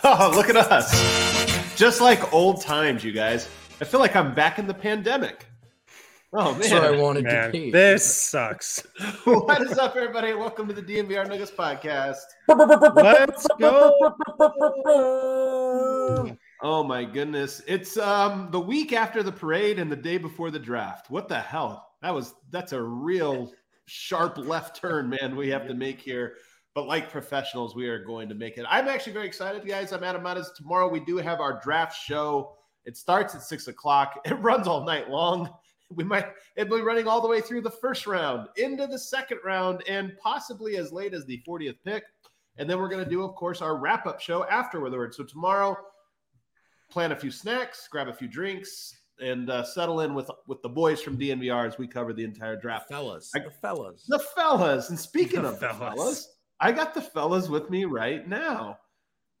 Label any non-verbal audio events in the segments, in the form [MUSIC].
[LAUGHS] Oh, look at us. Just like old times, you guys. I feel like I'm back in the pandemic. Oh, man. That's what I wanted Man, to be. this sucks. [LAUGHS] what is up, everybody? Welcome to the DNVR Nuggets podcast. Let's go. Oh my goodness. It's um the week after the parade and the day before the draft. What the hell? That was that's a real sharp left turn, man, we have to make here. But like professionals, we are going to make it. I'm actually very excited, guys. I'm Adam Mares. Tomorrow we do have our draft show. It starts at six o'clock. [LAUGHS] It runs all night long. We might it'll be running all the way through the first round, into the second round, and possibly as late as the 40th pick. And then we're going to do, of course, our wrap-up show afterward. So tomorrow, plan a few snacks, grab a few drinks, and uh, settle in with with the boys from DNVR as we cover the entire draft. fellas. I- the fellas. The fellas, and speaking The of the fellas. I got the fellas with me right now.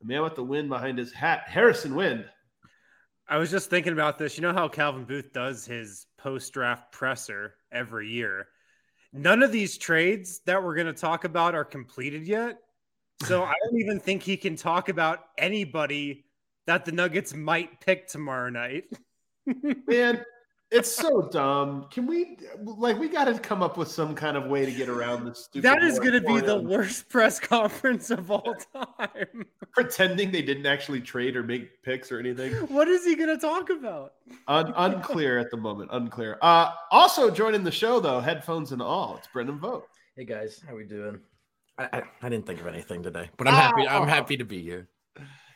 The man with the wind behind his hat, Harrison Wind. I was just thinking about this. You know how Calvin Booth does his post draft presser every year? None of these trades that we're going to talk about are completed yet. So [LAUGHS] I don't even think he can talk about anybody that the Nuggets might pick tomorrow night. [LAUGHS] Man, it's so dumb. Can we like we got to come up with some kind of way to get around this stupid that is going to be the worst press conference of all time. pretending they didn't actually trade or make picks or anything. What is he going to talk about? Un- unclear at the moment. Unclear. Uh, also joining the show though, headphones and all. It's Brendan Vogt. Hey guys, how we doing? I, I, I didn't think of anything today, but I'm happy. I'm happy to be here.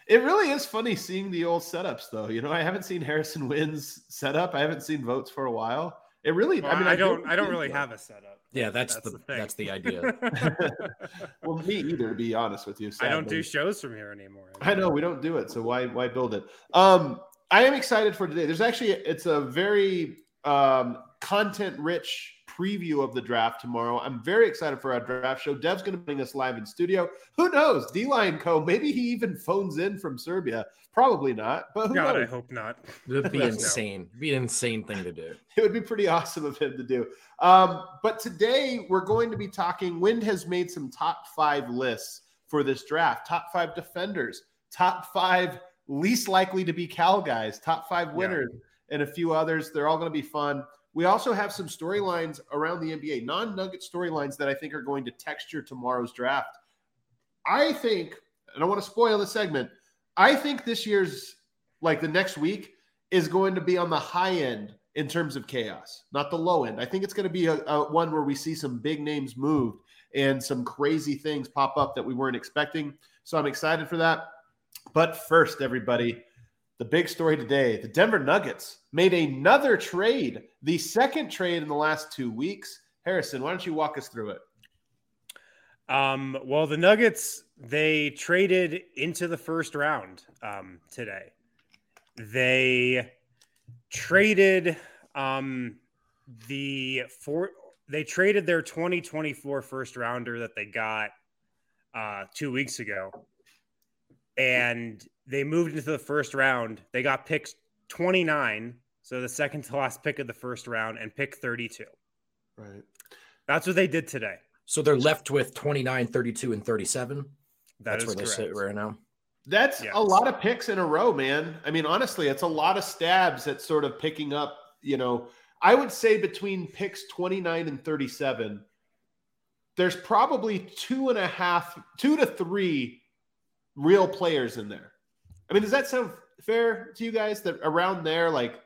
It really is funny seeing the old setups though. You know, I haven't seen Harrison Wind's setup. I haven't seen Vogt's for a while. It really. Well, I mean, I don't. I don't really so. have a setup. Yeah, that's, the, thing. that's the idea. [LAUGHS] well, me either, to be honest with you. I don't do shows from here anymore. I know we don't do it, so why why build it? Um, I am excited for today. There's actually it's a very um, content rich preview of the draft tomorrow. I'm very excited for our draft show. Dev's going to bring us live in studio. Who knows? D Line Co. Maybe he even phones in from Serbia. Probably not, but who God, I hope not. It'd be [LAUGHS] insane. It'd be an insane thing to do. It would be pretty awesome of him to do. Um, but today we're going to be talking. Wind has made some top five lists for this draft. Top five defenders, top five least likely to be Cal guys, top five Yeah. winners, and a few others. They're all going to be fun. We also have some storylines around the NBA, non-nugget storylines that I think are going to texture tomorrow's draft. I think, and I want to spoil the segment. I think this year's like the next week is going to be on the high end in terms of chaos, not the low end. I think it's going to be a, a one where we see some big names moved and some crazy things pop up that we weren't expecting. So I'm excited for that. But first, everybody, the big story today the Denver Nuggets made another trade, the second trade in the last two weeks. Harrison, why don't you walk us through it? Um, well, the Nuggets they traded into the first round um, today. They traded um, the four. They traded their 2024 first rounder that they got uh, two weeks ago, and they moved into the first round. They got picks 29, so the second to last pick of the first round, and pick 32. Right. That's what they did today. So they're left with 29, 32, and 37. That That's is where they sit right now. That's Yes. a lot of picks in a row, man. I mean, honestly, it's a lot of stabs at sort of picking up, you know, I would say between picks 29 and 37, there's probably two and a half, two to three real players in there. I mean, does that sound fair to you guys that around there, like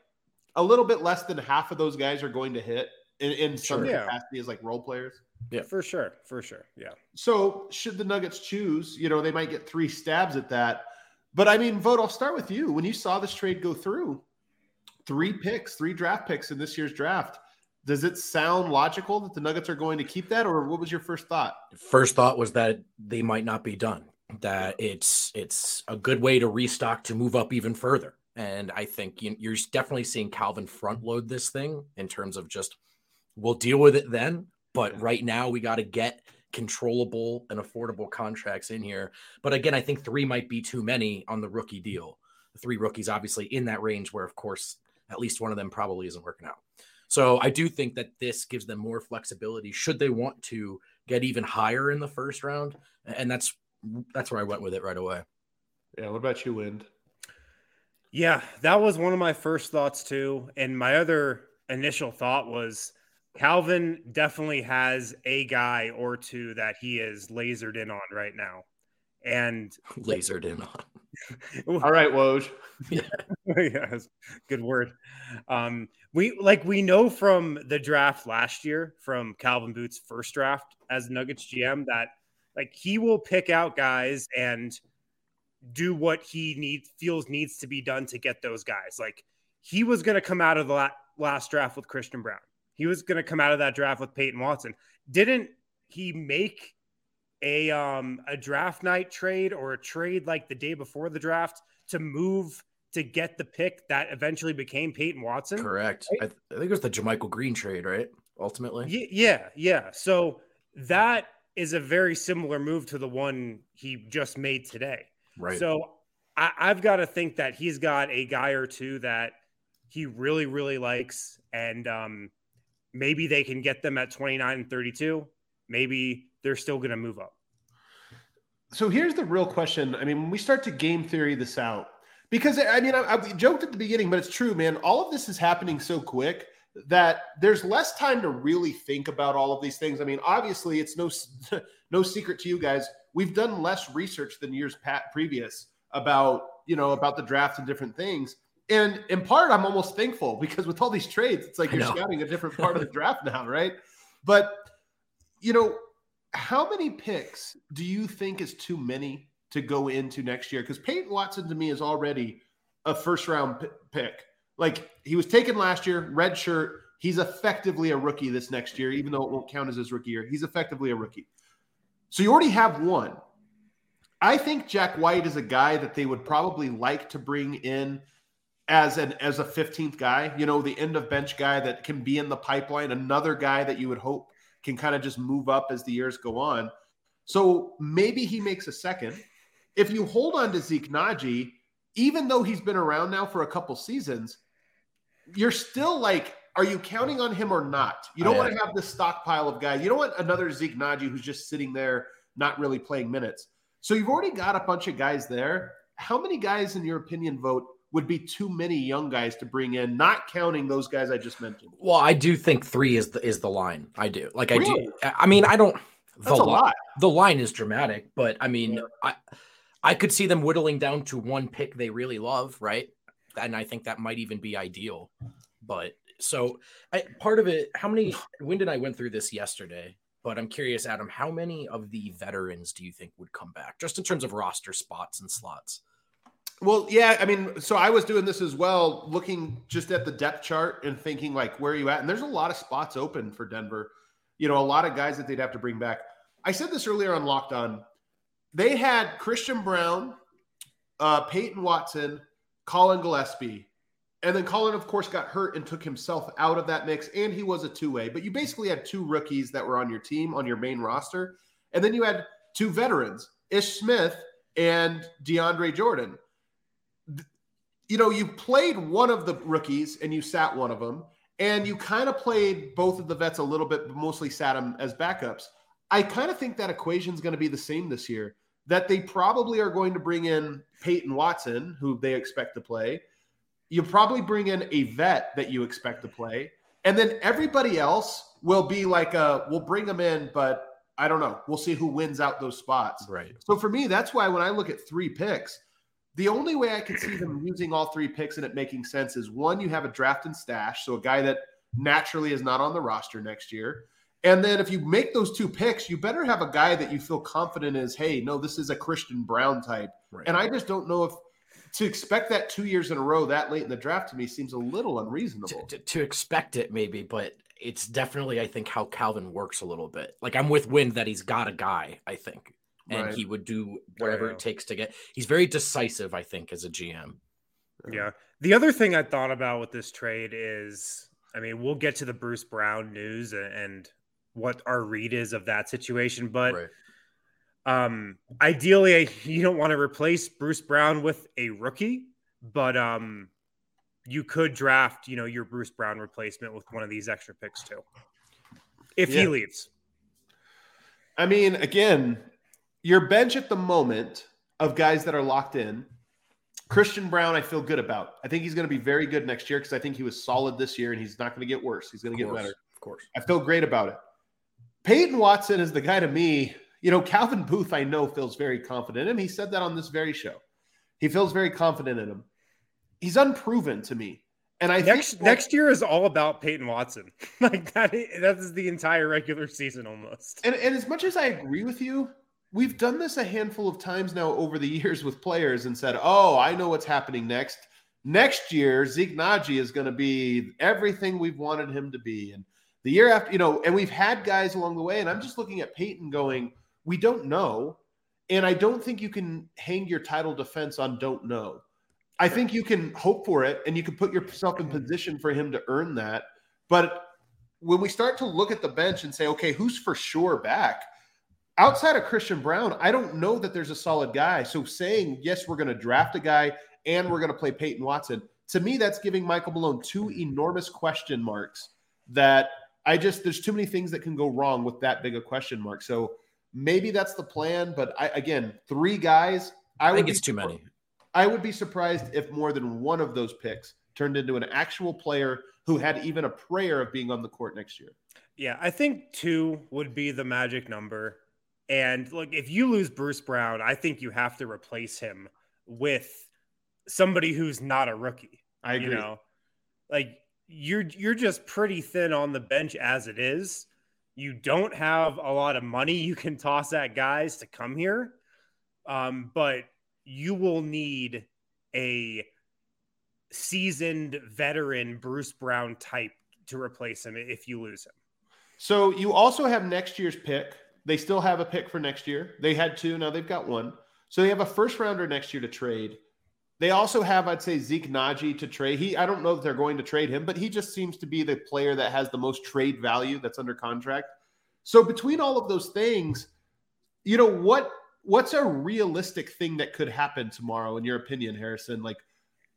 a little bit less than half of those guys are going to hit in, in some Sure. Yeah. capacity as like role players? Yeah. For sure. For sure. Yeah. So should the Nuggets choose, you know, they might get three stabs at that. But I mean, Vogt, I'll start with you. When you saw this trade go through, three picks, three draft picks in this year's draft, does it sound logical that the Nuggets are going to keep that, or what was your first thought? First thought was that they might not be done. That it's it's a good way to restock to move up even further. And I think you're definitely seeing Calvin front load this thing in terms of just we'll deal with it then. But right now we got to get controllable and affordable contracts in here. But again, I think three might be too many on the rookie deal. The three rookies, obviously, in that range where, of course, at least one of them probably isn't working out. So I do think that this gives them more flexibility should they want to get even higher in the first round. And that's that's where I went with it right away. Yeah. What about you, Wind? Yeah, that was one of my first thoughts too. And my other initial thought was Calvin definitely has a guy or two that he is lasered in on right now. And [LAUGHS] lasered in on. [LAUGHS] All right, Woj. [LAUGHS] Yeah. yes, good word. Um, we like we know from the draft last year, from Calvin Booth's first draft as Nuggets GM, that like he will pick out guys and do what he needs feels needs to be done to get those guys. Like he was going to come out of the la- last draft with Christian Braun. He was going to come out of that draft with Peyton Watson. Didn't he make a um a draft night trade or a trade like the day before the draft to move to get the pick that eventually became Peyton Watson? Correct. Right? I, th- I, think it was the JaMychal Green trade, right? Ultimately. Y- yeah, yeah. So that is a very similar move to the one he just made today. Right. So I, I've got to think that he's got a guy or two that he really, really likes, and um, maybe they can get them at 29 and 32. Maybe they're still going to move up. So here's the real question. I mean, when we start to game theory this out, because I mean, I, I joked at the beginning, but it's true, man. All of this is happening so quick that there's less time to really think about all of these things. I mean, obviously, it's no [LAUGHS] no secret to you guys. We've done less research than years pat previous about you know about the draft and different things. And in part, I'm almost thankful because with all these trades, it's like you're scouting a different part of the [LAUGHS] draft now, right? But you know, how many picks do you think is too many to go into next year? Because Peyton Watson to me is already a first round p- pick. Like he was taken last year, red shirt. He's effectively a rookie this next year, even though it won't count as his rookie year. He's effectively a rookie. So you already have one. I think Jack White is a guy that they would probably like to bring in as an as a 15th guy, you know, the end of bench guy that can be in the pipeline, another guy that you would hope can kind of just move up as the years go on. So maybe he makes a second. If you hold on to Zeke Nnaji, even though he's been around now for a couple seasons, you're still like, are you counting on him or not? You don't oh, want to have this stockpile of guys. You don't want another Zeke Nnaji who's just sitting there not really playing minutes. So you've already got a bunch of guys there. How many guys, in your opinion, Vogt would be too many young guys to bring in, not counting those guys I just mentioned. Well, I do think three is the is the line. I do. Like really? I do. I mean, I don't. That's the, a lot. The line is dramatic, but I mean, yeah. I I could see them whittling down to one pick they really love, right? And I think that might even be ideal. But so I, part of it, how many? When did I went through this yesterday? But I'm curious, Adam, how many of the veterans do you think would come back, just in terms of roster spots and slots? Well, yeah, I mean, so I was doing this as well, looking just at the depth chart and thinking like, where are you at? And there's a lot of spots open for Denver. You know, a lot of guys that they'd have to bring back. I said this earlier on Locked On. They had Christian Braun, uh, Peyton Watson, Collin Gillespie, and then Colin, of course, got hurt and took himself out of that mix, and he was a two way. But you basically had two rookies that were on your team on your main roster, and then you had two veterans, Ish Smith and DeAndre Jordan you know, you played one of the rookies and you sat one of them, and you kind of played both of the vets a little bit, but mostly sat them as backups. I kind of think that equation is going to be the same this year. That they probably are going to bring in Peyton Watson, who they expect to play. You probably bring in a vet that you expect to play, and then everybody else will be like, a, "We'll bring them in, but I don't know. We'll see who wins out those spots." Right. So for me, that's why when I look at three picks, the only way I could see them using all three picks and it making sense is one, you have a draft and stash, so a guy that naturally is not on the roster next year. And then if you make those two picks, you better have a guy that you feel confident is, hey, no, this is a Christian Braun type. Right. And I just don't know if to expect that two years in a row that late in the draft to me seems a little unreasonable. To, to, to expect it, maybe, but it's definitely I think how Calvin works a little bit. Like I'm with Wind that he's got a guy, I think. And Right. he would do whatever it takes to get he's very decisive, I think, as a GM. Yeah. The other thing I thought about with this trade is, I mean, we'll get to the Bruce Brown news and what our read is of that situation, but Right. um ideally [LAUGHS] you don't want to replace Bruce Brown with a rookie, but um you could draft, you know, your Bruce Brown replacement with one of these extra picks too. If he leaves. I mean, again, your bench at the moment of guys that are locked in. Christian Braun, I feel good about. I think he's going to be very good next year because I think he was solid this year and he's not going to get worse. He's going to get better. Of course. I feel great about it. Peyton Watson is the guy to me. You know, Calvin Booth, I know, feels very confident in him. He said that on this very show. He feels very confident in him. He's unproven to me. And I Next think next year is all about Peyton Watson. [LAUGHS] like that, that is the entire regular season almost. And, and as much as I agree with you, we've done this a handful of times now over the years with players and said, oh, I know what's happening next. Next year, Zeke Nnaji is going to be everything we've wanted him to be. And the year after, you know, and we've had guys along the way. And I'm just looking at Peyton going, we don't know. And I don't think you can hang your title defense on don't know. I think you can hope for it and you can put yourself in position for him to earn that. But when we start to look at the bench and say, okay, who's for sure back? Outside of Christian Braun, I don't know that there's a solid guy. So saying, yes, we're going to draft a guy and we're going to play Peyton Watson, to me, that's giving Michael Malone two enormous question marks that I just, there's too many things that can go wrong with that big a question mark. So maybe that's the plan. But I, again, three guys, I, I would think be it's too many. I would be surprised if more than one of those picks turned into an actual player who had even a prayer of being on the court next year. Yeah, I think two would be the magic number. And look, if you lose Bruce Brown, I think you have to replace him with somebody who's not a rookie. I agree. You know, like you're you're just pretty thin on the bench as it is. You don't have a lot of money you can toss at guys to come here, um, but you will need a seasoned veteran Bruce Brown type to replace him if you lose him. So you also have next year's pick. They still have a pick for next year. They had two, now they've got one. So they have a first rounder next year to trade. They also have, I'd say, Zeke Nnaji to trade. He, I don't know that they're going to trade him, but he just seems to be the player that has the most trade value that's under contract. So between all of those things, you know what? What's a realistic thing that could happen tomorrow, in your opinion, Harrison? Like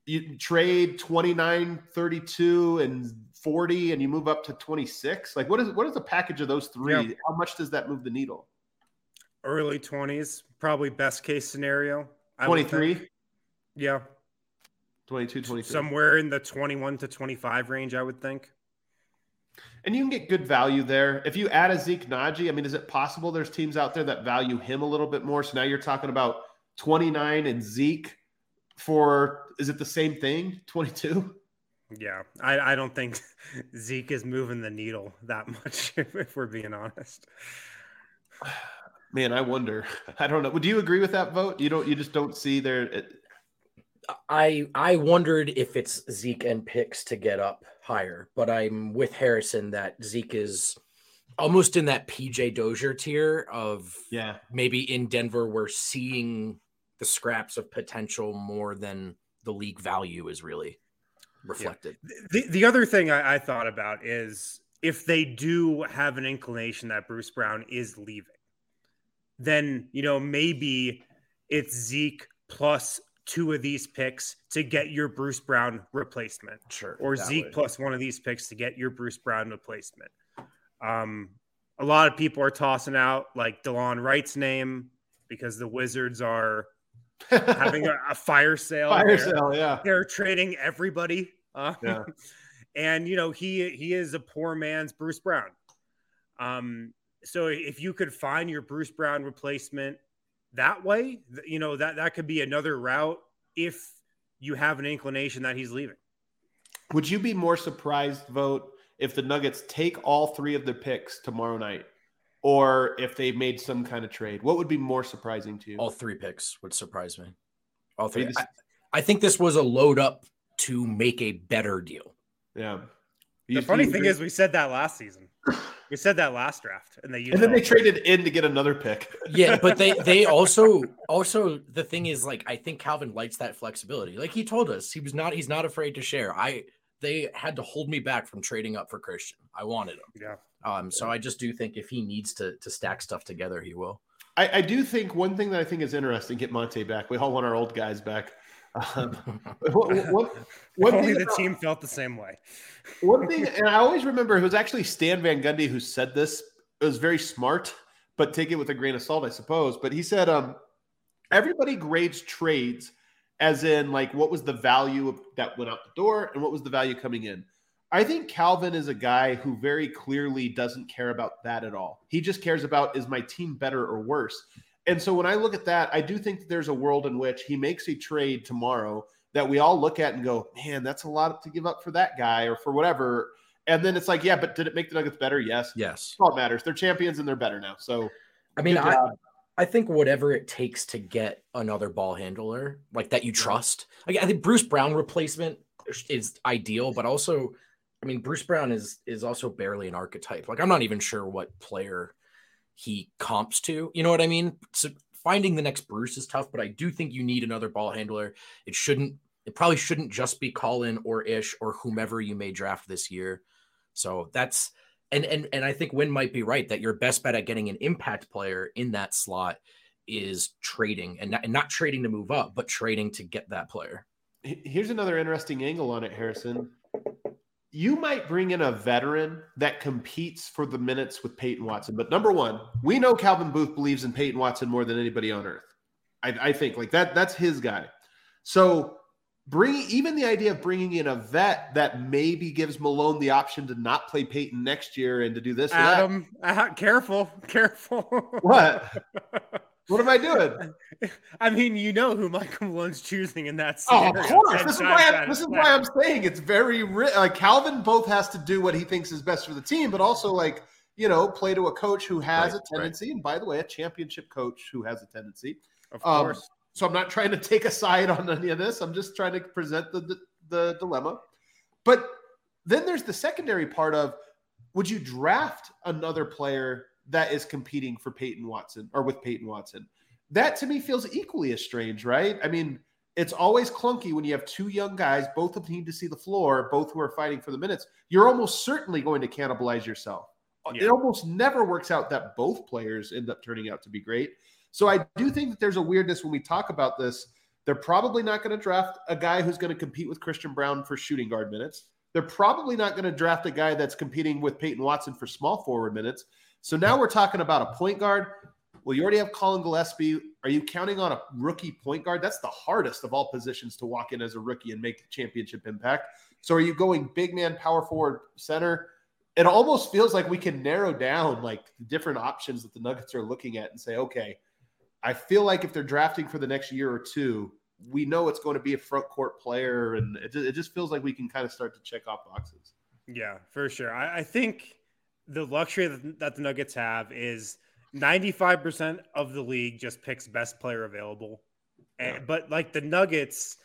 you trade 29, 32, and 40, and you move up to 26. Like what is what is the package of those three? Yeah. How much does that move the needle? Early 20s, probably best case scenario. 23, think. Yeah. 22, 23. Somewhere in the 21 to 25 range, I would think. And you can get good value there. If you add a Zeke Nnaji, I mean, is it possible there's teams out there that value him a little bit more? So now you're talking about 29 and Zeke for is it the same thing? 22? Yeah. I, I don't think [LAUGHS] Zeke is moving the needle that much, [LAUGHS] if we're being honest. [SIGHS] Man, I wonder. [LAUGHS] I don't know. Would you agree with that Vogt? You don't you just don't see there it, I I wondered if it's Zeke and picks to get up higher, but I'm with Harrison that Zeke is almost in that PJ Dozier tier of yeah. maybe in Denver we're seeing the scraps of potential more than the league value is really reflected. The, the other thing I, I thought about is if they do have an inclination that Bruce Brown is leaving, then, you know, maybe it's Zeke plus two of these picks to get your Bruce Brown replacement. Sure. or Zeke plus one of these picks to get your Bruce Brown replacement. Um, a lot of people are tossing out like DeLon Wright's name because the Wizards are having a, a fire sale. [LAUGHS] fire They're- sale, yeah. They're trading everybody. Uh, Yeah. [LAUGHS] and you know he he is a poor man's Bruce Brown. Um, so if you could find your Bruce Brown replacement that way, you know that that could be another route if you have an inclination that he's leaving. Would you be more surprised, Vogt, if the Nuggets take all three of their picks tomorrow night, or if they made some kind of trade? What would be more surprising to you? All three picks would surprise me. All three. I, I think this was a load up to make a better deal. yeah. The funny thing is, we said that last season. [SIGHS] We said that last draft, and they and then they traded in to get another pick. [LAUGHS] yeah, but they they [LAUGHS] also also the thing is like I think Calvin likes that flexibility. Like he told us, he was not he's not afraid to share. I they had to hold me back from trading up for Christian. I wanted him. Yeah. Um. So I just do think if he needs to to stack stuff together, he will. I, I do think one thing that I think is interesting. Get Monte back. We all want our old guys back. Um, [LAUGHS] one, one, one Only the about, team felt the same way. one thing, and I always remember it was actually Stan Van Gundy who said this. It was very smart, but take it with a grain of salt, I suppose. But he said, um, everybody grades trades as in like what was the value of, that went out the door and what was the value coming in. I think Calvin is a guy who very clearly doesn't care about that at all. He just cares about is my team better or worse. And so when I look at that, I do think that there's a world in which he makes a trade tomorrow that we all look at and go, man, that's a lot to give up for that guy or for whatever. And then it's like, yeah, but did it make the Nuggets better? Yes. Yes. all it matters. They're champions and they're better now. So, I mean, I, I think whatever it takes to get another ball handler like that you trust. Like, I think Bruce Brown replacement is ideal, but also, I mean, Bruce Brown is is also barely an archetype. Like, I'm not even sure what player he comps to. You know what I mean? So finding the next Bruce is tough, but I do think you need another ball handler. It shouldn't. It probably shouldn't just be Colin or Ish or whomever you may draft this year. So that's and and and I think Wind might be right that your best bet at getting an impact player in that slot is trading and not, and not trading to move up, but trading to get that player. Here's another interesting angle on it, Harrison you might bring in a veteran that competes for the minutes with Peyton Watson. But number one, we know Calvin Booth believes in Peyton Watson more than anybody on earth. I, I think like that, that's his guy. So bring even the idea of bringing in a vet that maybe gives Malone the option to not play Peyton next year and to do this. Adam, uh, careful, [LAUGHS] careful. What? [LAUGHS] What am I doing? [LAUGHS] I mean, you know who Michael Malone's choosing in that scenario. Oh, of course. This is why, I, this is why I'm saying it's very like Calvin Booth has to do what he thinks is best for the team, but also like you know play to a coach who has right, a tendency, right. and by the way, a championship coach who has a tendency. Of um, course. So I'm not trying to take a side on any of this. I'm just trying to present the, the, the dilemma. But then there's the secondary part of would you draft another player that is competing for Peyton Watson or with Peyton Watson. That to me feels equally as strange, right? I mean, it's always clunky when you have two young guys, both of need to see the floor, both who are fighting for the minutes. You're almost certainly going to cannibalize yourself. Yeah. It almost never works out that both players end up turning out to be great. So I do think that there's a weirdness when we talk about this. They're probably not going to draft a guy who's going to compete with Christian Braun for shooting guard minutes. They're probably not going to draft a guy that's competing with Peyton Watson for small forward minutes. So now we're talking about a point guard. Well, you already have Colin Gillespie. Are you counting on a rookie point guard? That's the hardest of all positions to walk in as a rookie and make the championship impact. So are you going big man, power forward, center? It almost feels like we can narrow down like the different options that the Nuggets are looking at and say, okay, I feel like if they're drafting for the next year or two, we know it's going to be a front court player, and it, it just feels like we can kind of start to check off boxes. Yeah, for sure. I, I think the luxury that the Nuggets have is 95% of the league just picks best player available. Eh, and, but like the Nuggets,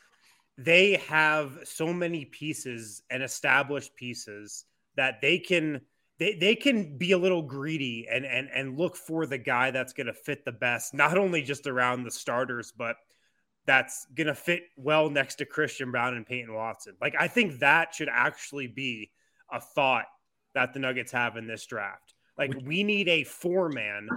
they have so many pieces and established pieces that they can they, they can be a little greedy and and and look for the guy that's going to fit the best not only just around the starters but that's going to fit well next to Christian Braun and Peyton Watson. Like I think that should actually be a thought that the Nuggets have in this draft. Like we need a four man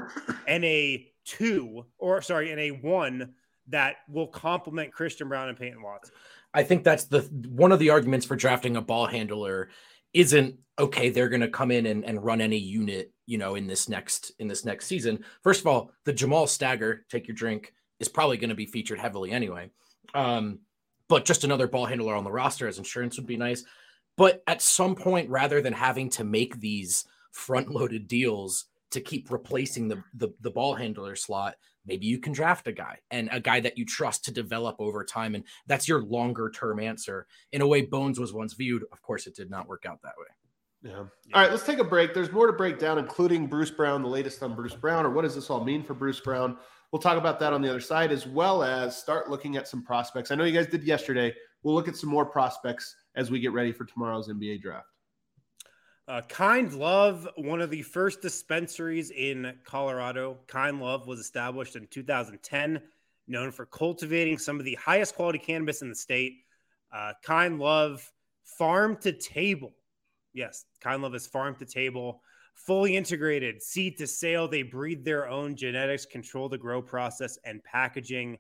and a two, or sorry, and a one that will complement Christian Braun and Peyton Watson. I think that's the one of the arguments for drafting a ball handler isn't okay, they're gonna come in and, and run any unit, you know, in this next in this next season. First of all, the Jamal Stagger, take your drink, is probably gonna be featured heavily anyway. Um, but just another ball handler on the roster as insurance would be nice. But at some point, rather than having to make these front loaded deals to keep replacing the, the, the ball handler slot, maybe you can draft a guy and a guy that you trust to develop over time. And that's your longer term answer. In a way, Bones was once viewed. Of course, it did not work out that way. Yeah. yeah. All right, let's take a break. There's more to break down, including Bruce Brown, the latest on Bruce Brown, or what does this all mean for Bruce Brown? We'll talk about that on the other side, as well as start looking at some prospects. I know you guys did yesterday. We'll look at some more prospects as we get ready for tomorrow's NBA draft. Uh, kind Love, one of the first dispensaries in Colorado. Kind Love was established in 2010, known for cultivating some of the highest quality cannabis in the state. Uh, kind Love, farm to table. Yes, Kind Love is farm to table, fully integrated, seed to sale. They breed their own genetics, control the grow process and packaging.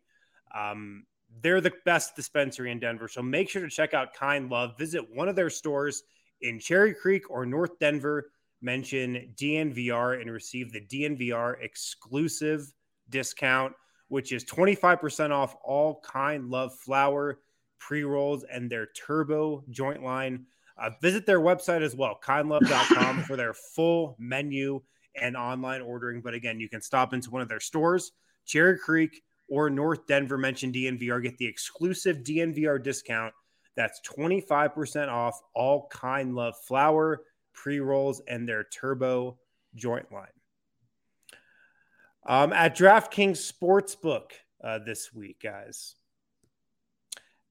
Um, they're the best dispensary in Denver. So make sure to check out Kind Love. Visit one of their stores in Cherry Creek or North Denver. Mention DNVR and receive the DNVR exclusive discount, which is 25% off all Kind Love flower, pre rolls, and their turbo joint line. Uh, visit their website as well, kindlove.com, [LAUGHS] for their full menu and online ordering. But again, you can stop into one of their stores, Cherry Creek or North Denver. Mention DNVR, get the exclusive DNVR discount. That's 25% off all Kind Love flower, pre rolls, and their turbo joint line. Um, at DraftKings Sportsbook uh, this week, guys.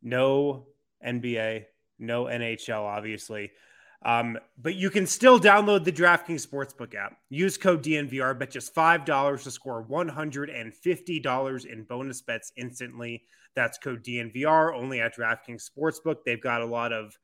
No NBA, no NHL, obviously. Um, but you can still download the DraftKings Sportsbook app. Use code DNVR, bet just $5 to score $150 in bonus bets instantly. That's code DNVR only at DraftKings Sportsbook. They've got a lot of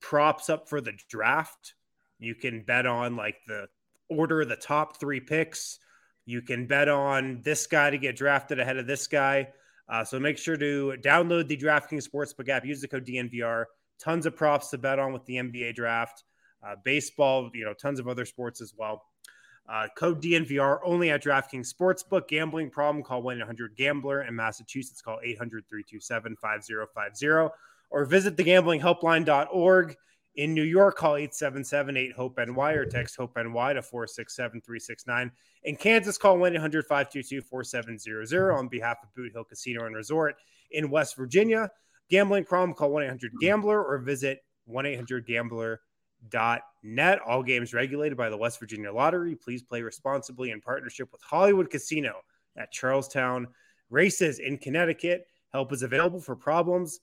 props up for the draft. You can bet on like the order of the top three picks. You can bet on this guy to get drafted ahead of this guy. Uh, so make sure to download the DraftKings Sportsbook app. Use the code DNVR tons of props to bet on with the NBA draft, uh, baseball, you know, tons of other sports as well. Uh, code DNVR only at DraftKings Sportsbook. Gambling problem, call 1 800 Gambler. In Massachusetts, call 800 327 5050 or visit thegamblinghelpline.org. In New York, call 877 8 HOPE NY or text HOPE NY to 467 369. In Kansas, call 1 800 522 4700 on behalf of Boot Hill Casino and Resort. In West Virginia, Gambling problem, call 1 800 hmm. Gambler or visit 1 800 Gambler.net. All games regulated by the West Virginia Lottery. Please play responsibly in partnership with Hollywood Casino at Charlestown. Races in Connecticut. Help is available for problems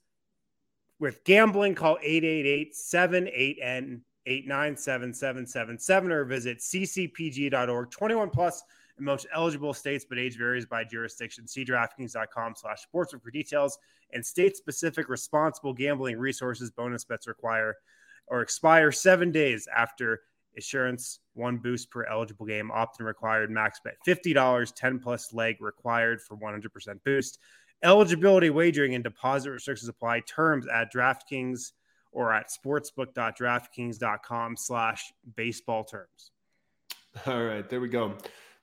with gambling. Call 888 78N 897777 or visit ccpg.org. 21 plus in most eligible states, but age varies by jurisdiction. See DraftKings.com slash sportsbook for details and state-specific responsible gambling resources. Bonus bets require or expire seven days after issuance. One boost per eligible game. Opt-in required. Max bet $50. 10 plus leg required for 100% boost. Eligibility, wagering, and deposit restrictions apply. Terms at DraftKings or at sportsbook.draftkings.com slash baseball terms. All right, there we go.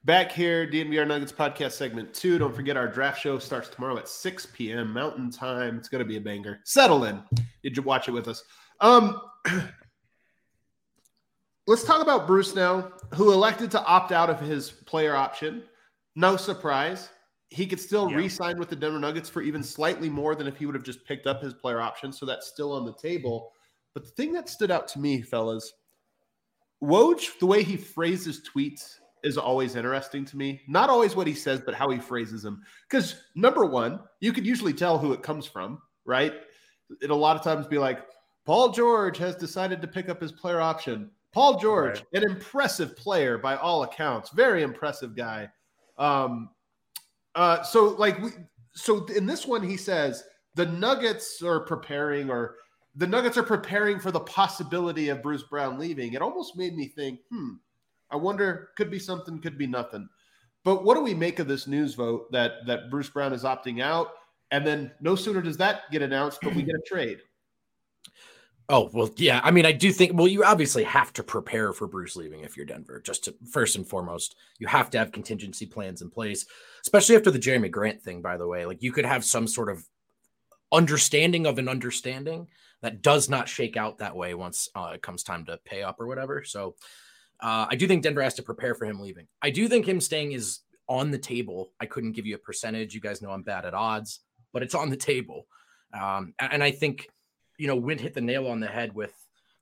Back here, DNVR Nuggets podcast segment two. Don't forget our draft show starts tomorrow at 6 p.m. Mountain Time. It's going to be a banger. Settle in. Did you watch it with us? Um, [CLEARS THROAT] let's talk about Bruce now, who elected to opt out of his player option. No surprise. He could still yeah. re sign with the Denver Nuggets for even slightly more than if he would have just picked up his player option. So that's still on the table. But the thing that stood out to me, fellas, Woj, the way he phrases tweets is always interesting to me. Not always what he says, but how he phrases them. Because number one, you could usually tell who it comes from, right? It a lot of times be like, Paul George has decided to pick up his player option. Paul George, right. an impressive player by all accounts, very impressive guy. Um, uh, so like we, so in this one he says the Nuggets are preparing, or the Nuggets are preparing for the possibility of Bruce Brown leaving. It almost made me think, hmm, I wonder, could be something, could be nothing. But what do we make of this news Vogt that that Bruce Brown is opting out? And then no sooner does that get announced, but we get a [CLEARS THROAT] trade. Oh, well, yeah. I mean, I do think, well, you obviously have to prepare for Bruce leaving if you're Denver. Just to, first and foremost, you have to have contingency plans in place, especially after the Jerami Grant thing, by the way. Like, you could have some sort of understanding of an understanding that does not shake out that way once uh, it comes time to pay up or whatever. So, uh, I do think Denver has to prepare for him leaving. I do think him staying is on the table. I couldn't give you a percentage. You guys know I'm bad at odds, but it's on the table. Um, and I think, you know, Wind hit the nail on the head with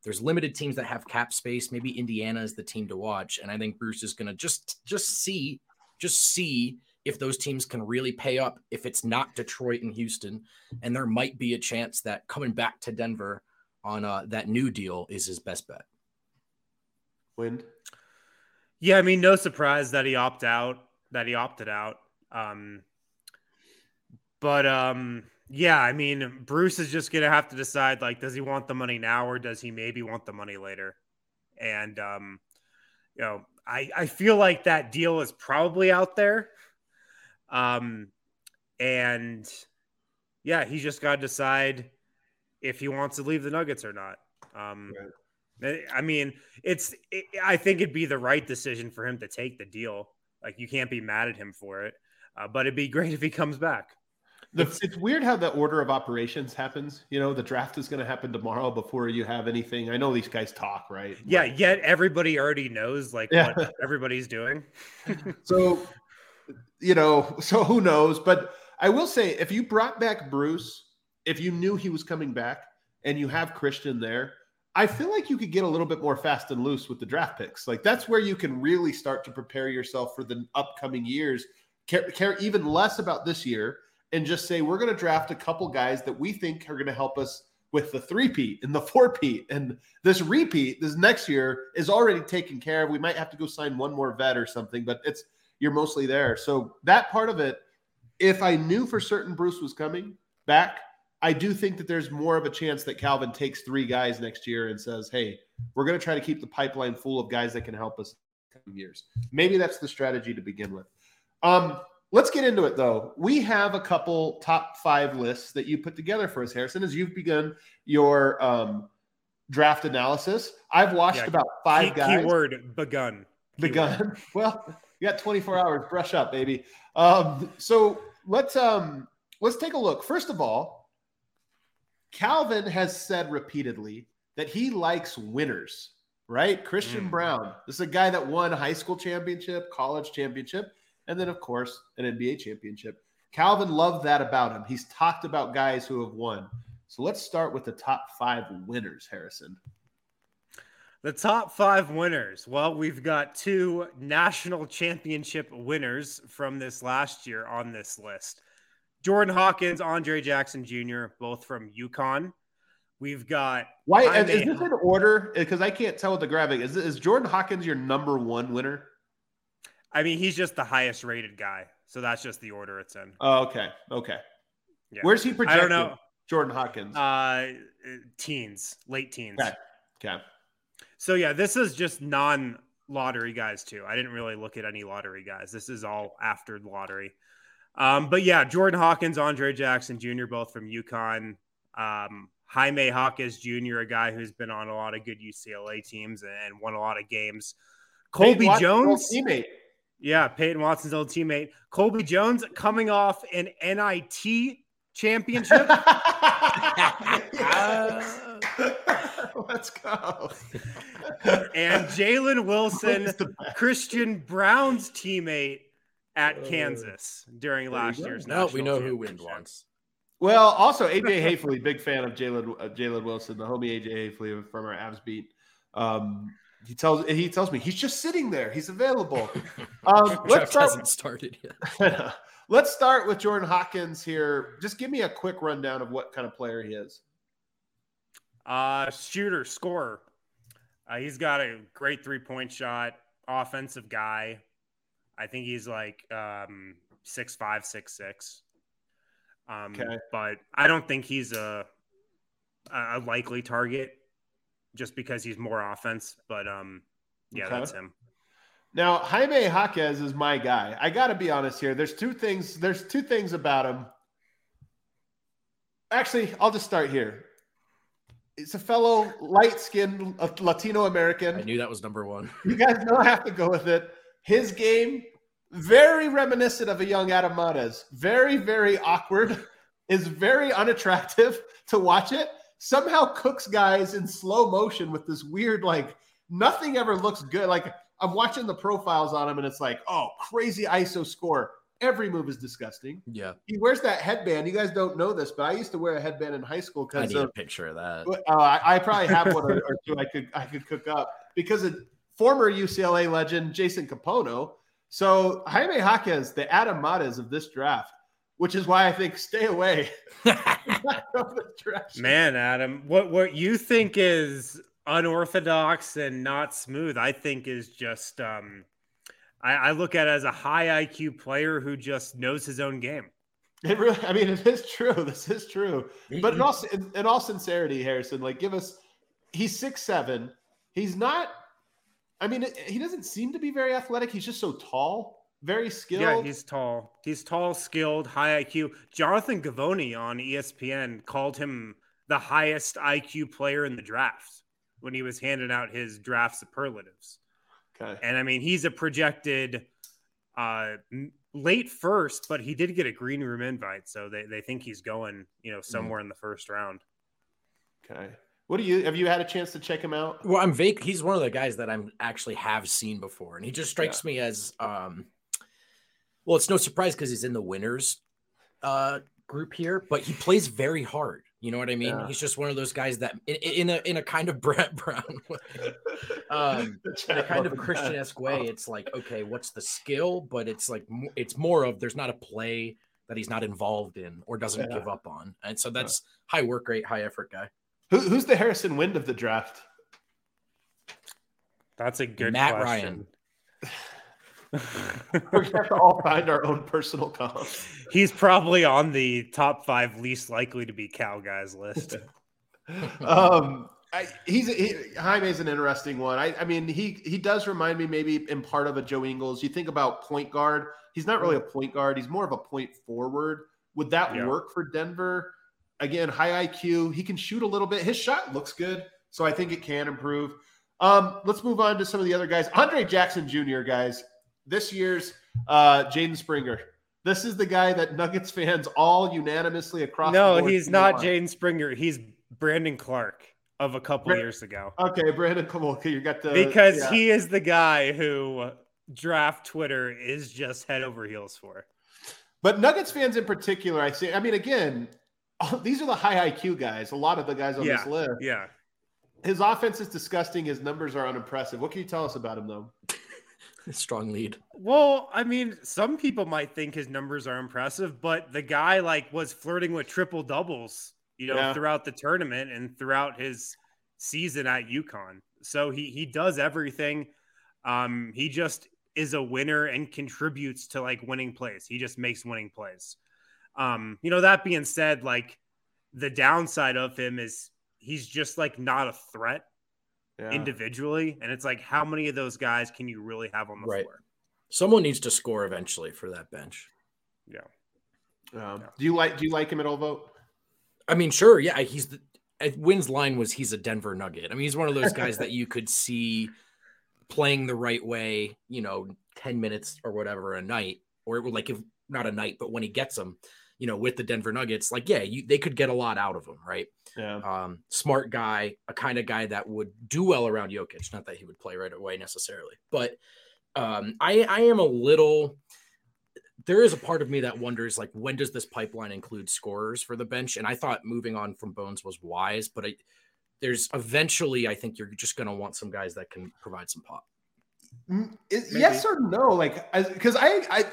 there's limited teams that have cap space. Maybe Indiana is the team to watch. And I think Bruce is going to just, just see, just see if those teams can really pay up, if it's not Detroit and Houston. And there might be a chance that coming back to Denver on uh, that new deal is his best bet. Wind. Yeah, I mean, no surprise that he opt out, that he opted out. Um, but um, yeah, I mean, Bruce is just gonna have to decide like, does he want the money now or does he maybe want the money later? And um, you know, I I feel like that deal is probably out there. Um, and yeah, he just got to decide if he wants to leave the Nuggets or not. Um, right. I mean, it's it, I think it'd be the right decision for him to take the deal. Like you can't be mad at him for it, uh, but it'd be great [LAUGHS] if he comes back. The, it's weird how the order of operations happens. You know, the draft is going to happen tomorrow before you have anything. I know these guys talk, right? Yeah, yet everybody already knows like yeah. what [LAUGHS] everybody's doing. [LAUGHS] so, you know, so who knows? But I will say, if you brought back Bruce, if you knew he was coming back, and you have Christian there, I feel like you could get a little bit more fast and loose with the draft picks. Like that's where you can really start to prepare yourself for the upcoming years. Care, care even less about this year and just say we're going to draft a couple guys that we think are going to help us with the three peat and the four peat and this repeat this next year is already taken care of. We might have to go sign one more vet or something, but it's you're mostly there. So that part of it, if I knew for certain Bruce was coming back, I do think that there's more of a chance that Calvin takes three guys next year and says, "Hey, we're going to try to keep the pipeline full of guys that can help us coming years." Maybe that's the strategy to begin with. Um, Let's get into it though. We have a couple top five lists that you put together for us, Harrison, as you've begun your um, draft analysis. I've watched yeah, about five key, guys. Keyword begun. Begun. Keyword. [LAUGHS] Well, you got 24 hours. Brush up, baby. Um, so let's um, let's take a look. First of all, Calvin has said repeatedly that he likes winners. Right, Christian mm. Braun. This is a guy that won high school championship, college championship and then, of course, an NBA championship. Calvin loved that about him. He's talked about guys who have won. So let's start with the top five winners, Harrison. The top five winners. Well, we've got two national championship winners from this last year on this list Jordan Hawkins, Andre Jackson Jr., both from UConn. We've got. Why Jaime, is this in order? Because I can't tell with the graphic. Is, is Jordan Hawkins your number one winner? I mean, he's just the highest rated guy, so that's just the order it's in. Oh, okay, okay. Yeah. Where's he projected? I don't know. Jordan Hawkins. Uh, teens, late teens. Okay. Okay. So yeah, this is just non lottery guys too. I didn't really look at any lottery guys. This is all after lottery. Um, but yeah, Jordan Hawkins, Andre Jackson Jr., both from UConn. Um, Jaime Hawkins Jr., a guy who's been on a lot of good UCLA teams and won a lot of games. Colby Jones, teammate. Yeah, Peyton Watson's old teammate. Colby Jones coming off an NIT championship. [LAUGHS] [LAUGHS] let's go. and Jalen Wilson, Christian Braun's teammate at uh, Kansas during last year's. No, we know who wins once. Well, also AJ Haefele, big fan of Jalen uh, Jalen Wilson, the homie AJ Haefele from our Avs beat. Um, he tells he tells me he's just sitting there. He's available. [LAUGHS] Um, let's start, hasn't started yet. [LAUGHS] let's start with Jordan Hawkins here. Just give me a quick rundown of what kind of player he is. Uh, shooter, scorer. Uh, he's got a great three point shot. Offensive guy. I think he's like um, six five, six six. Um, okay. But I don't think he's a a likely target just because he's more offense. But um, yeah, okay. that's him. Now Jaime Jaquez is my guy. I got to be honest here. There's two things. There's two things about him. Actually, I'll just start here. It's a fellow light-skinned Latino American. I knew that was number one. You guys don't have to go with it. His game, very reminiscent of a young Adam Mares. Very, very awkward. [LAUGHS] Is very unattractive [LAUGHS] to watch it somehow cooks guys in slow motion with this weird like nothing ever looks good. Like I'm watching the profiles on him and it's like, oh, crazy ISO score. Every move is disgusting. Yeah. He wears that headband. You guys don't know this, but I used to wear a headband in high school because I need of, a picture of that. Uh, I, I, probably have one or, or, two I could I could cook up because of former UCLA legend Jason Kapono. So Jaime Jaquez, the Adam Mares of this draft, which is why I think stay away. [LAUGHS] Man, Adam, what what you think is unorthodox and not smooth, I think is just um, I, I look at it as a high IQ player who just knows his own game. It really, I mean, it is true. [LAUGHS] This is true. But in all, in, in all sincerity, Harrison, like, give us. He's six seven. He's not. I mean, he doesn't seem to be very athletic. He's just so tall, very skilled. Yeah, he's tall. He's tall, skilled, high IQ. Jonathan Givony on ESPN called him the highest IQ player in the draft when he was handing out his draft superlatives. Okay. And I mean, he's a projected uh, late first, but he did get a green room invite, so they, they think he's going, you know, Mm. somewhere in the first round. Okay. What do you have you had a chance to check him out? Well, I'm vague. He's one of the guys that I'm actually have seen before, and he just strikes me as um. Well, it's no surprise because he's in the winners uh group here, but he plays very hard. You know what I mean? Yeah. He's just one of those guys that in, in a in a kind of [LAUGHS] Brett Brown way, um, [LAUGHS] in a kind of Christian esque way. [LAUGHS] It's like okay, what's the skill? But it's like it's more of there's not a play that he's not involved in or doesn't Yeah. give up on, and so that's high work rate, high effort guy. Who, who's the Harrison Wind of the draft? That's a good Matt question. [LAUGHS] We're gonna have to all find our own personal comps. He's probably on the top five least likely to be Cal guys list. [LAUGHS] um, I, he's he, Jaime's an interesting one. I, I mean, he he does remind me maybe in part of a Joe Ingles. You think about point guard. He's not really a point guard. He's more of a point forward. Would that Yeah. work for Denver? Again, high IQ. He can shoot a little bit. His shot looks good, so I think it can improve. Um, let's move on to some of the other guys. Andre Jackson Jr. Guys, this year's uh, Jaden Springer. This is the guy that Nuggets fans all unanimously across. the no, he's not. Jaden Springer. He's Brandon Clarke of a couple years ago. Okay, Brandon, on. You got the because yeah. he is the guy who draft Twitter is just head over heels for. But Nuggets fans in particular, I see. I mean, again, these are the high IQ guys. A lot of the guys on Yeah. this list. Yeah. His offense is disgusting. His numbers are unimpressive. What can you tell us about him, though? [LAUGHS] Strong lead. Well, I mean, some people might think his numbers are impressive, but the guy like was flirting with triple doubles, you know, Yeah. throughout the tournament and throughout his season at UConn. So he he does everything. Um, he just is a winner and contributes to like winning plays. He just makes winning plays. Um, you know, that being said, like the downside of him is he's just like not a threat Yeah. individually. And it's like, how many of those guys can you really have on the Right. floor? Someone needs to score eventually for that bench. Yeah. Um, do you like? Do you like him at all? Vogt. I mean, sure, yeah, he's the Wind's line was he's a Denver Nugget. I mean, he's one of those guys [LAUGHS] that you could see playing the right way, you know, 10 minutes or whatever a night, or like if not a night, but when he gets them, you know, with the Denver Nuggets, like, yeah, you, they could get a lot out of him, right? Yeah. Um, smart guy, a kind of guy that would do well around Jokic. Not that he would play right away necessarily, but um, I, I am a little. There is a part of me that wonders, like, when does this pipeline include scorers for the bench? And I thought moving on from Bones was wise, but I, there's eventually, I think you're just going to want some guys that can provide some pop. Mm, is- yes or no? Like, because I, I,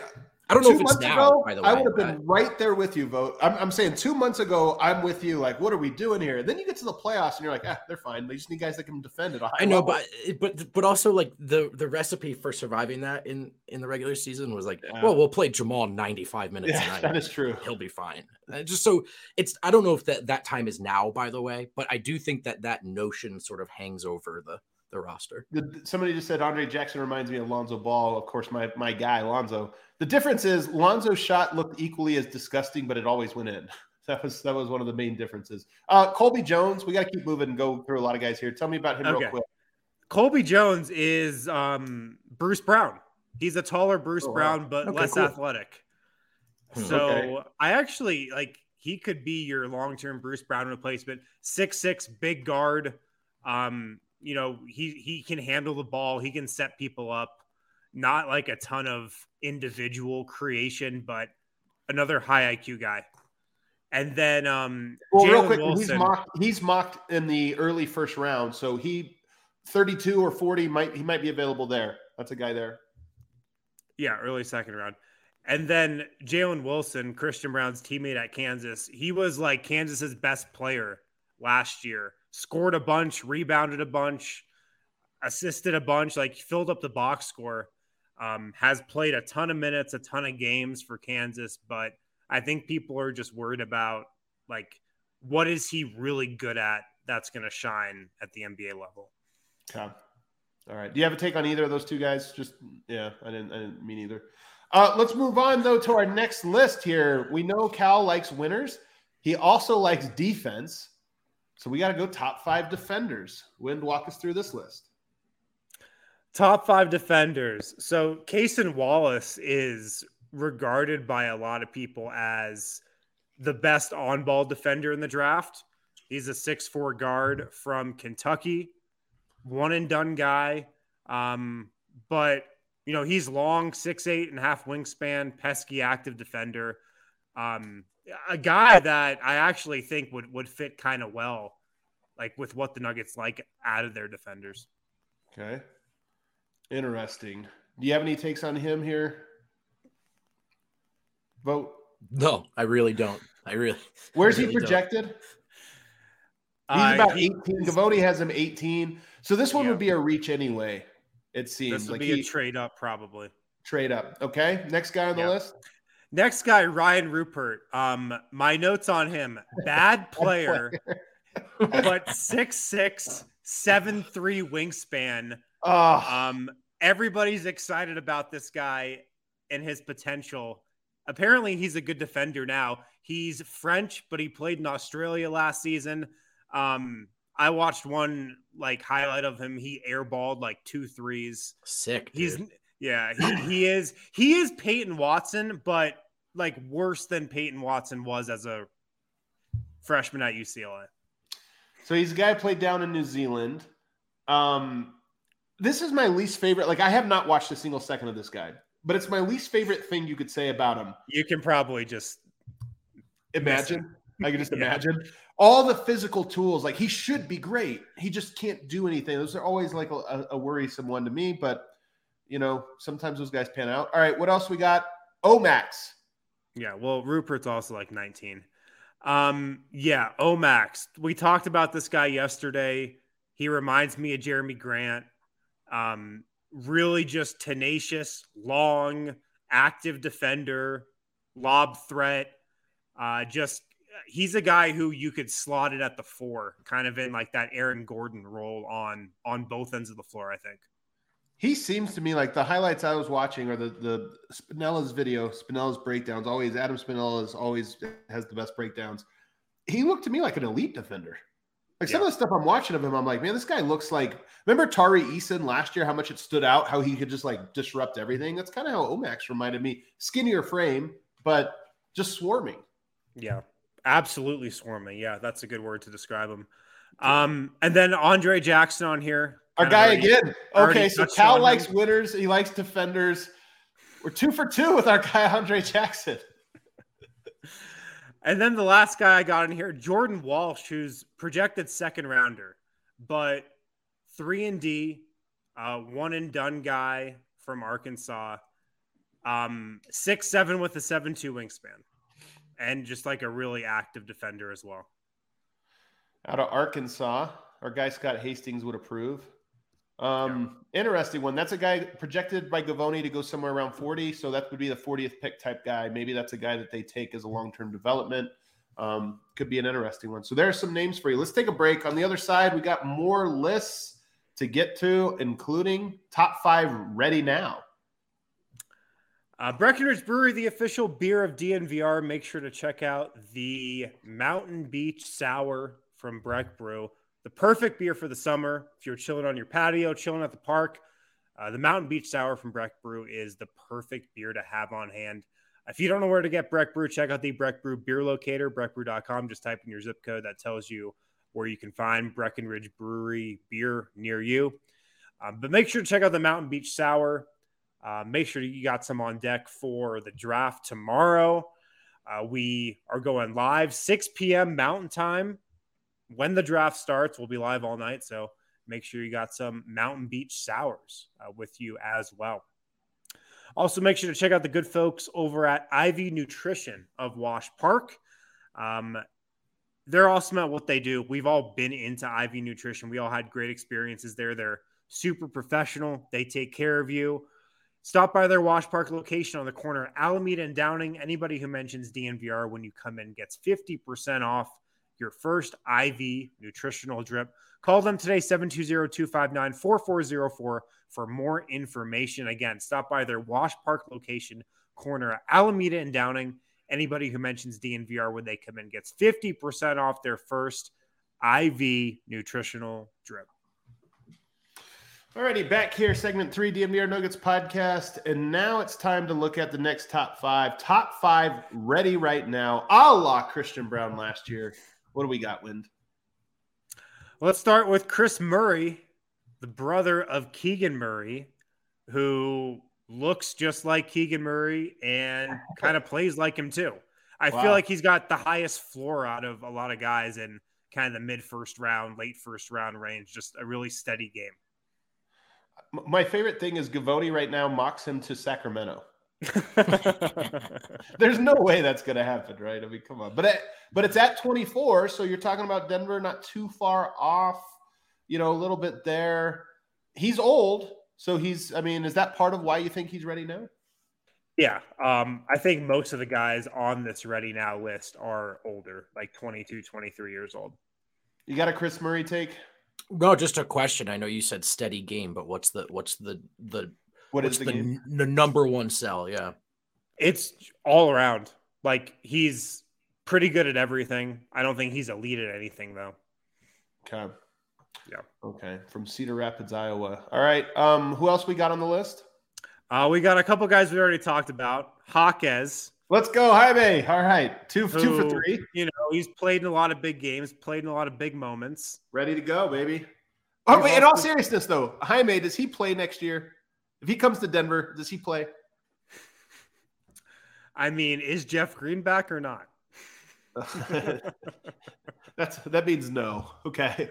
I don't know if it's now. ago, by the way, I would have been right there with you, Vogt. I'm, I'm saying two months ago, I'm with you. Like, what are we doing here? And Then you get to the playoffs, and you're like, ah, they're fine. They just need guys that can defend it. I know, but but but also like the the recipe for surviving that in in the regular season was like, Yeah. well, we'll play Jamal 95 minutes yeah, that is true. he'll be fine. Uh, just so it's I don't know if that that time is now, by the way, but I do think that that notion sort of hangs over the the roster. Somebody just said Andre Jackson reminds me of Lonzo Ball. Of course, my my guy Lonzo. The difference is Lonzo's shot looked equally as disgusting, but it always went in. [LAUGHS] That was that was one of the main differences. Uh, Colby Jones, we got to keep moving and go through a lot of guys here. Tell me about him Okay. real quick. Colby Jones is um, Bruce Brown. He's a taller Bruce Oh, wow. Brown, but Okay, less cool. athletic. Hmm. So Okay. I actually like he could be your long-term Bruce Brown replacement. Six six, big guard. Um, you know, he he can handle the ball. He can set people up. Not like a ton of individual creation, but another high IQ guy. And then um, Well, real quick, he's Wilson- mocked. He's mocked in the early first round, so he thirty-two or forty might he might be available there. That's a guy there. Yeah, early second round. And then Jalen Wilson, Christian Braun's teammate at Kansas, he was like Kansas's best player last year. Scored a bunch, rebounded a bunch, assisted a bunch, like filled up the box score. Um, has played a ton of minutes, a ton of games for Kansas, but I think people are just worried about like what is he really good at that's going to shine at the NBA level. Okay. All right. Do you have a take on either of those two guys? Just yeah, I didn't. I didn't mean either. Uh, let's move on though to our next list here. We know Cal likes winners. He also likes defense. So we got to go top five defenders. Wind, walk us through this list. Top five defenders. So Cason Wallace is regarded by a lot of people as the best on ball defender in the draft. He's a six-four guard from Kentucky, one and done guy. Um, but, you know, he's long, six, eight and a half wingspan, pesky, active defender. Um, a guy that I actually think would, would fit kind of well, like with what the Nuggets like out of their defenders. Okay. Interesting. Do you have any takes on him here? Vogt. No, I really don't. I really. Where's I really he projected? Don't. He's Uh, about he- 18. Givony has him 18. So this one Yeah. would be a reach anyway. It seems This would like be he a trade up, probably. trade up. Okay. Next guy on the Yeah. list. Next guy, Rayan Rupert. Um, my notes on him: bad [LAUGHS] player, [LAUGHS] but six six, seven three wingspan. Oh, Um, everybody's excited about this guy and his potential. Apparently, he's a good defender now. He's French, but he played in Australia last season. Um, I watched one like highlight of him. He airballed like two threes. Sick. He's dude. Yeah, he, he is he is Peyton Watson, but like worse than Peyton Watson was as a freshman at UCLA. So he's a guy who played down in New Zealand. Um, this is my least favorite. Like I have not watched a single second of this guy, but it's my least favorite thing you could say about him. You can probably just Imagine. I can just [LAUGHS] Yeah. imagine all the physical tools. Like he should be great. He just can't do anything. Those are always like a, a worrisome one to me. But you know, sometimes those guys pan out. All right, what else we got? Omax. yeah. Well, Rupert's also like 19. Um, yeah, Omax. We talked about this guy yesterday. He reminds me of Jerami Grant. Um, really just tenacious, long, active defender, lob threat. Uh, just he's a guy who you could slot it at the four, kind of in like that Aaron Gordon role on on both ends of the floor. I think. He seems to me like the highlights I was watching are the the Spinella's video, Spinella's breakdowns. Always Adam Spinella is always has the best breakdowns. He looked to me like an elite defender. Like some Yeah. of the stuff I'm watching of him, I'm like, man, this guy looks like. Remember Tari Eason last year? How much it stood out? How he could just like disrupt everything. That's kind of how Omax reminded me. Skinnier frame, but just swarming. Yeah, absolutely swarming. Yeah, that's a good word to describe him. Um, and then Andre Jackson on here. Our guy already- again. Okay, so Cal likes him. winners. He likes defenders. We're two for two with our guy Andre Jackson. And then the last guy I got in here, Jordan Walsh, who's projected second rounder, but three and D, uh, one and done guy from Arkansas, um, six seven with a seven two wingspan, and just like a really active defender as well. out of Arkansas. Our guy Scott Hastings would approve. Um, Interesting one. That's a guy projected by Givony to go somewhere around 40. So that would be the 40th pick type guy. Maybe that's a guy that they take as a long term development. Um, could be an interesting one. So there are some names for you. Let's take a break. On the other side, we got more lists to get to, including top five ready now. Uh, Breckenridge Brewery, the official beer of DNVR. Make sure to check out the Mountain Beach Sour from Breck Brew. The perfect beer for the summer. If you're chilling on your patio, chilling at the park, uh, the Mountain Beach Sour from Breck Brew is the perfect beer to have on hand. If you don't know where to get Breck Brew, check out the Breck Brew beer locator, breckbrew.com. Just type in your zip code that tells you where you can find Breckenridge Brewery beer near you. Um, but make sure to check out the Mountain Beach Sour. Uh, make sure you got some on deck for the draft tomorrow. Uh, we are going live 6 p.m. Mountain Time. When the draft starts, we'll be live all night. So make sure you got some Mountain Beach Sours uh, with you as well. Also, make sure to check out the good folks over at IV Nutrition of Wash Park. Um, they're awesome at what they do. We've all been into IV Nutrition. We all had great experiences there. They're super professional. They take care of you. Stop by their Wash Park location on the corner Alameda and Downing. Anybody who mentions DNVR when you come in gets 50% off your first IV nutritional drip. Call them today, 720 259 4404 for more information. Again, stop by their Wash Park location, corner Alameda and Downing. Anybody who mentions DNVR when they come in gets 50% off their first IV nutritional drip. Alrighty, back here, segment three, DNVR Nuggets podcast. And now it's time to look at the next top five. Top five ready right now, a la Christian Braun last year. What do we got, Wind? Let's start with Kris Murray, the brother of Keegan Murray, who looks just like Keegan Murray and [LAUGHS] kind of plays like him too. I wow. feel like he's got the highest floor out of a lot of guys in kind of the mid first round, late first round range. Just a really steady game. My favorite thing is Givony right now mocks him to Sacramento. [LAUGHS] There's no way that's going to happen, right? I mean, come on. But it, but it's at 24, so you're talking about Denver not too far off. You know, a little bit there. He's old, so he's, I mean, is that part of why you think he's ready now? Yeah. Um, I think most of the guys on this ready now list are older, like 22, 23 years old. You got a Kris Murray take? No, just a question. I know you said steady game, but what's the what's the the what what's the, the, n- the number one sell? Yeah. It's all around. Like he's pretty good at everything. I don't think he's elite at anything though. Okay. Yeah. Okay. From Cedar Rapids, Iowa. All right. Um, who else we got on the list? Uh, we got a couple guys we already talked about. Jaquez. Let's go, Jaime. All right. Two, who, two for three. You know, he's played in a lot of big games, played in a lot of big moments. Ready to go, baby. Oh, wait, in all seriousness, though, Jaime, does he play next year? If he comes to Denver, does he play? I mean, is Jeff Green back or not? [LAUGHS] That's that means no. Okay.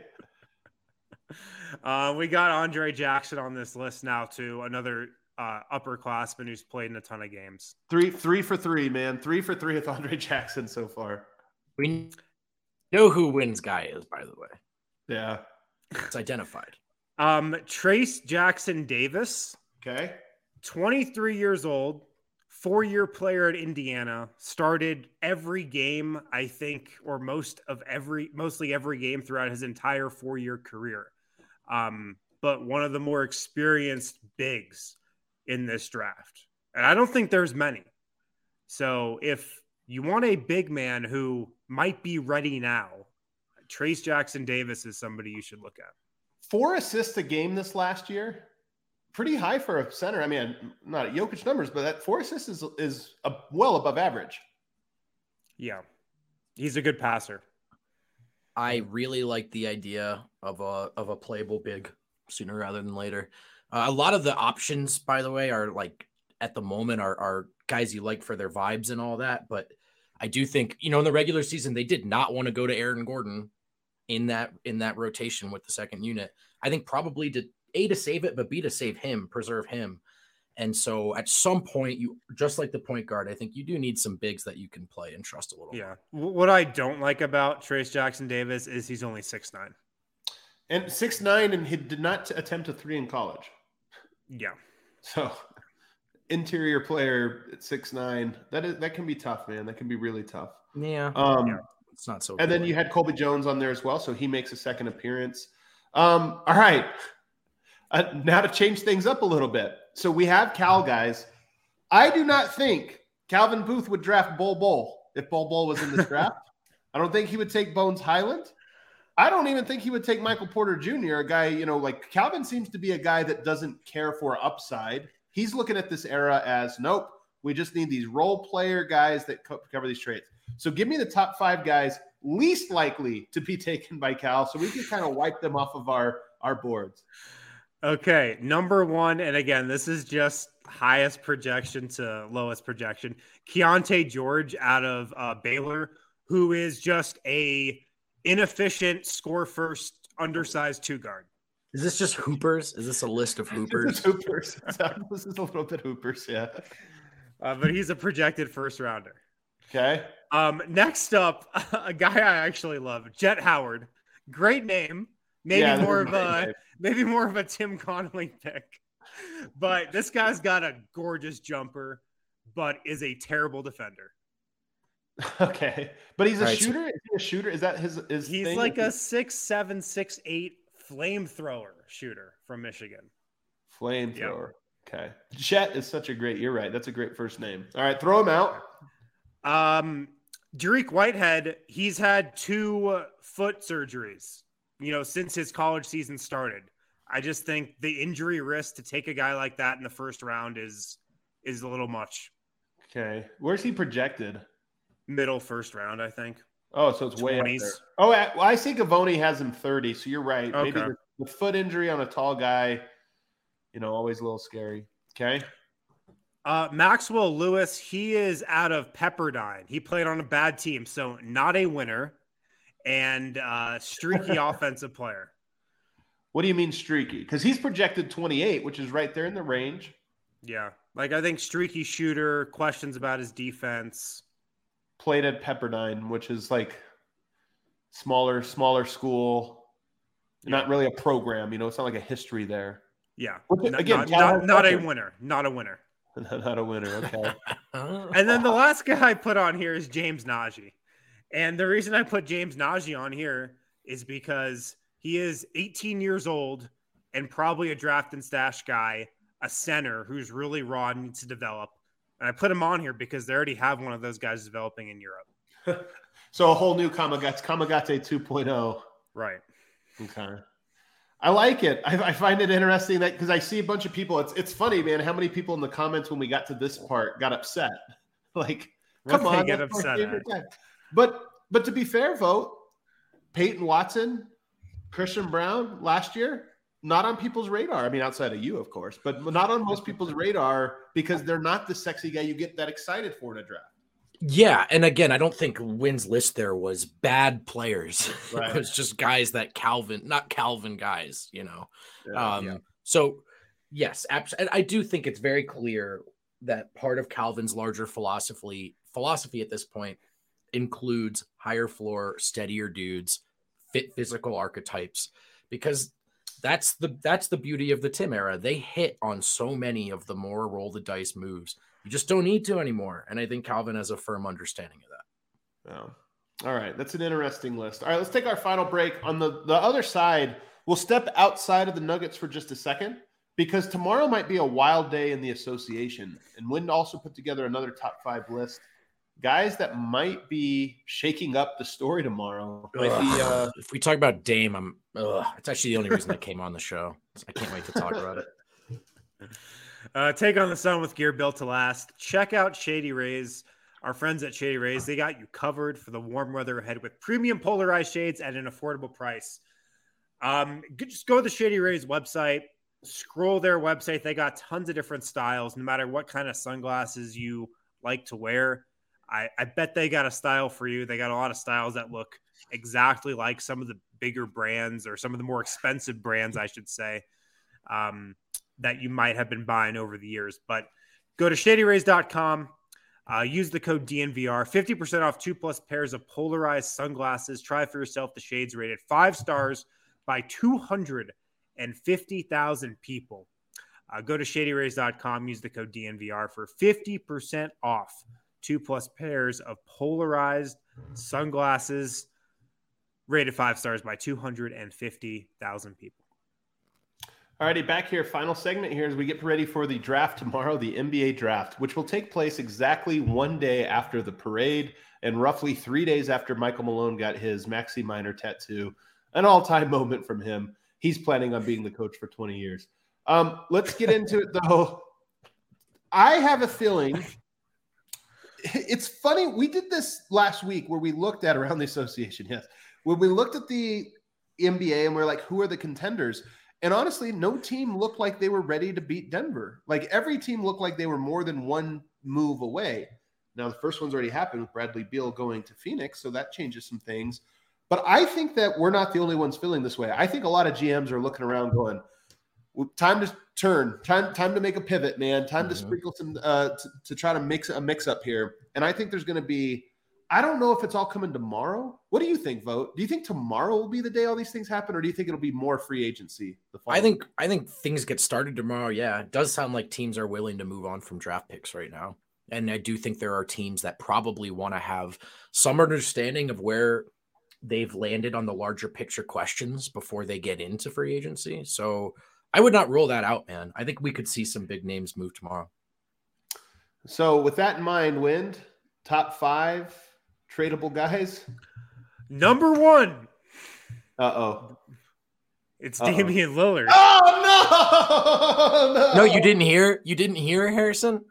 Uh, we got Andre Jackson on this list now too. Another uh, upperclassman who's played in a ton of games. Three, three for three, man. Three for three with Andre Jackson so far. We know who wins guy is, by the way. Yeah, it's identified. Um, Trayce Jackson Davis. Okay. 23 years old, four year player at Indiana, started every game, I think, or most of every, mostly every game throughout his entire four year career. Um, but one of the more experienced bigs in this draft. And I don't think there's many. So if you want a big man who might be ready now, Trayce Jackson Davis is somebody you should look at. Four assists a game this last year pretty high for a center. I mean, not Jokic numbers, but that four assists is is a, well above average. Yeah, he's a good passer. I really like the idea of a of a playable big sooner rather than later. Uh, a lot of the options, by the way, are like at the moment are are guys you like for their vibes and all that. But I do think you know in the regular season they did not want to go to Aaron Gordon in that in that rotation with the second unit. I think probably to a to save it, but B to save him, preserve him. And so at some point, you just like the point guard, I think you do need some bigs that you can play and trust a little. Yeah. More. What I don't like about Trayce Jackson Davis is he's only six nine. And six nine, and he did not attempt a three in college. Yeah. So interior player at six nine, that is that can be tough, man. That can be really tough. Yeah. Um yeah. it's not so and cool. then you had Colby Jones on there as well, so he makes a second appearance. Um, all right. Uh, now to change things up a little bit. So we have Cal guys. I do not think Calvin Booth would draft Bol Bol if Bol Bol was in this [LAUGHS] draft. I don't think he would take Bones Hyland. I don't even think he would take Michael Porter Jr., a guy, you know, like Calvin seems to be a guy that doesn't care for upside. He's looking at this era as nope, we just need these role player guys that co- cover these traits. So give me the top five guys least likely to be [LAUGHS] taken by Cal so we can kind of wipe them off of our, our boards. Okay, number one, and again, this is just highest projection to lowest projection. Keyonte George out of uh, Baylor, who is just a inefficient score first, undersized two guard. Is this just hoopers? Is this a list of [LAUGHS] hoopers? hoopers. [LAUGHS] this is a little bit hoopers, yeah. Uh, but he's a projected first rounder. Okay. Um, next up, [LAUGHS] a guy I actually love, Jett Howard. Great name. Maybe Yeah, more of a name. Maybe more of a Tim Connolly pick. But this guy's got a gorgeous jumper, but is a terrible defender. [LAUGHS] Okay, but he's a All right, so- shooter. Is he a shooter? Is that his? his He's thing? like a six seven, six eight flamethrower shooter from Michigan. flamethrower. Okay, Chet is such a great. You're right. That's a great first name. All right, throw him out. Um, Dariq Whitehead, he's had two uh, foot surgeries, you know, since his college season started. I just think the injury risk to take a guy like that in the first round is is a little much. Okay, where's he projected? Middle first round, I think. Oh, so it's way up there. Oh, I, well, I see Givony has him 30, so you're right. Maybe Okay. the, the foot injury on a tall guy, you know, always a little scary. Okay. Uh, Maxwell Lewis, he is out of Pepperdine. He played on a bad team, so not a winner, and uh, streaky [LAUGHS] offensive player. What do you mean streaky? Because he's projected 28, which is right there in the range. Yeah, like I think streaky shooter. Questions about his defense. Played at Pepperdine, which is like smaller, smaller school. Not really a program, you know. It's not like a history there. Yeah, Which, not, again, not, not, not a winner. Not a winner. [LAUGHS] not a winner. Okay. [LAUGHS] And then the last guy I put on here is James Nnaji. And the reason I put James Nnaji on here is because he is 18 years old and probably a draft and stash guy, a center who's really raw and needs to develop. And I put him on here because they already have one of those guys developing in Europe. [LAUGHS] so a whole new Kamagate, Kamagate 2.0. Right. Okay. I like it. I, I find it interesting that because I see a bunch of people. It's it's funny, man. How many people in the comments when we got to this part got upset? [LAUGHS] Like, come they on, get upset favorite at? guy. But but to be fair, Vogt Peyton Watson, Christian Braun last year, not on people's radar. I mean, outside of you, of course, but not on most people's radar because they're not the sexy guy you get that excited for in a draft. Yeah, and again, I don't think Wind's list there was bad players. [LAUGHS] Right. it was just guys that Calvin, not Calvin guys, you know. um, yeah. So, yes, abs- I do think it's very clear that part of Calvin's larger philosophy philosophy at this point includes higher floor, steadier dudes, fit physical archetypes, because that's the that's the beauty of the Tim era. They hit on so many of the more roll the dice moves. You just don't need to anymore, and I think Calvin has a firm understanding of that. Oh. All right, that's an interesting list. All right, let's take our final break. On the the other side, we'll step outside of the Nuggets for just a second because tomorrow might be a wild day in the association, and Wind also put together another top five list. Guys that might be shaking up the story tomorrow. Might be, uh, if we talk about Dame, I'm. Ugh, it's actually the only reason I came on the show. I can't wait to talk about it. [LAUGHS] Uh, take on the sun with gear built to last. Check out Shady Rays. Our friends at Shady Rays, they got you covered for the warm weather ahead with premium polarized shades at an affordable price. Um, just go to the Shady Rays website, scroll their website. They got tons of different styles, no matter what kind of sunglasses you like to wear. I, I bet they got a style for you. They got a lot of styles that look exactly like some of the bigger brands or some of the more expensive brands, I should say. Um, that you might have been buying over the years. But go to shadyrays.com, uh, use the code DNVR, 50% off two plus pairs of polarized sunglasses. Try for yourself the shades rated five stars by 250,000 people. Uh, go to shadyrays.com, use the code DNVR for 50% off two plus pairs of polarized sunglasses rated five stars by 250,000 people. Alrighty, back here. Final segment here as we get ready for the draft tomorrow, the NBA draft, which will take place exactly one day after the parade and roughly three days after Michael Malone got his Maxi Minor tattoo. An all-time moment from him. He's planning on being the coach for 20 years. Um, let's get into it though. I have a feeling it's funny. We did this last week where we looked at around the association. Yes, when we looked at the NBA and we're like, who are the contenders? And honestly, no team looked like they were ready to beat Denver. Like every team looked like they were more than one move away. Now, the first one's already happened with Bradley Beal going to Phoenix, so that changes some things. But I think that we're not the only ones feeling this way. I think a lot of GMs are looking around going, time to turn, time time to make a pivot, man. Time to sprinkle some uh, to, to try to mix a mix up here. And I think there's going to be. I don't know if it's all coming tomorrow. What do you think, Vogt? Do you think tomorrow will be the day all these things happen, or do you think it'll be more free agency? The I think I think things get started tomorrow. Yeah, it does sound like teams are willing to move on from draft picks right now, and I do think there are teams that probably want to have some understanding of where they've landed on the larger picture questions before they get into free agency. So I would not rule that out, man. I think we could see some big names move tomorrow. So, with that in mind, Wind top five tradable guys. Number one, Uh oh. it's Uh-oh. Damian Lillard. Oh [LAUGHS] no! No, you didn't hear. You didn't hear Harrison.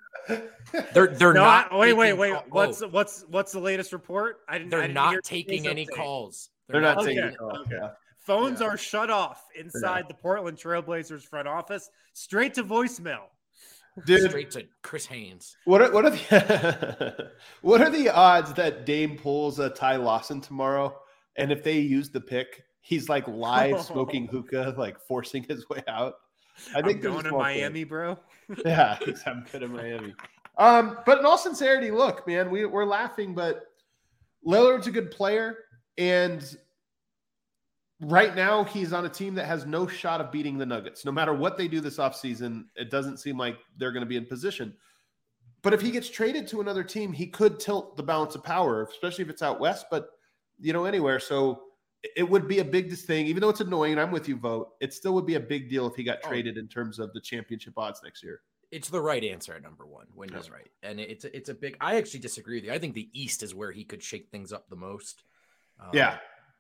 They're they're No, not. I- wait, wait, wait. call- What's what's what's the latest report? I didn't. They're didn't not hear taking any update. Calls. They're not Okay, taking calls. okay. Yeah. Phones Yeah. are shut off inside the Portland Trailblazers front office, straight to voicemail. Dude, straight to Chris Haynes. what are, what are the [LAUGHS] what are the odds that Dame pulls a Ty Lawson tomorrow? And if they use the pick, he's like live [LAUGHS] smoking hookah, like forcing his way out. I I'm think there's a going to small chance. Miami, bro. [LAUGHS] Yeah, I'm good in Miami. Um, but in all sincerity, look, man, we, we're laughing, but Lillard's a good player, and right now he's on a team that has no shot of beating the Nuggets. No matter what they do this offseason, it doesn't seem like they're going to be in position. But if he gets traded to another team, he could tilt the balance of power, especially if it's out west, but you know, anywhere. So it would be a big thing, even though it's annoying. And I'm with you, Vogt. It still would be a big deal if he got Oh. traded in terms of the championship odds next year. It's the right answer at number one. Wendy's right, and it's a, it's a big. I actually disagree with you. I think the East is where he could shake things up the most. Um, Yeah.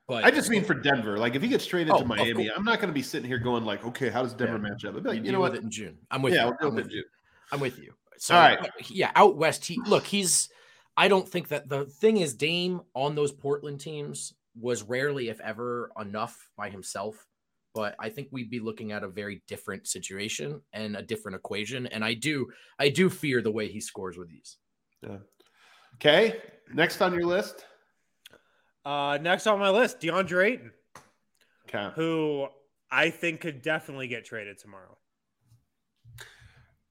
But I just mean for Denver. Like if he gets traded Oh, to Miami. I'm not going to be sitting here going like, okay, how does Denver Yeah. match up? I'd be we like, you know what? it in June. I'm with Yeah, you. we'll I'm with you. I'm with you. So, All right. yeah, out west. He look. He's. I don't think that the thing is Dame on those Portland teams was rarely, if ever, enough by himself. But I think we'd be looking at a very different situation and a different equation. And I do, I do fear the way he scores with these. Yeah. Okay. Next on your list. Uh, next on my list, DeAndre Ayton, Okay. who I think could definitely get traded tomorrow.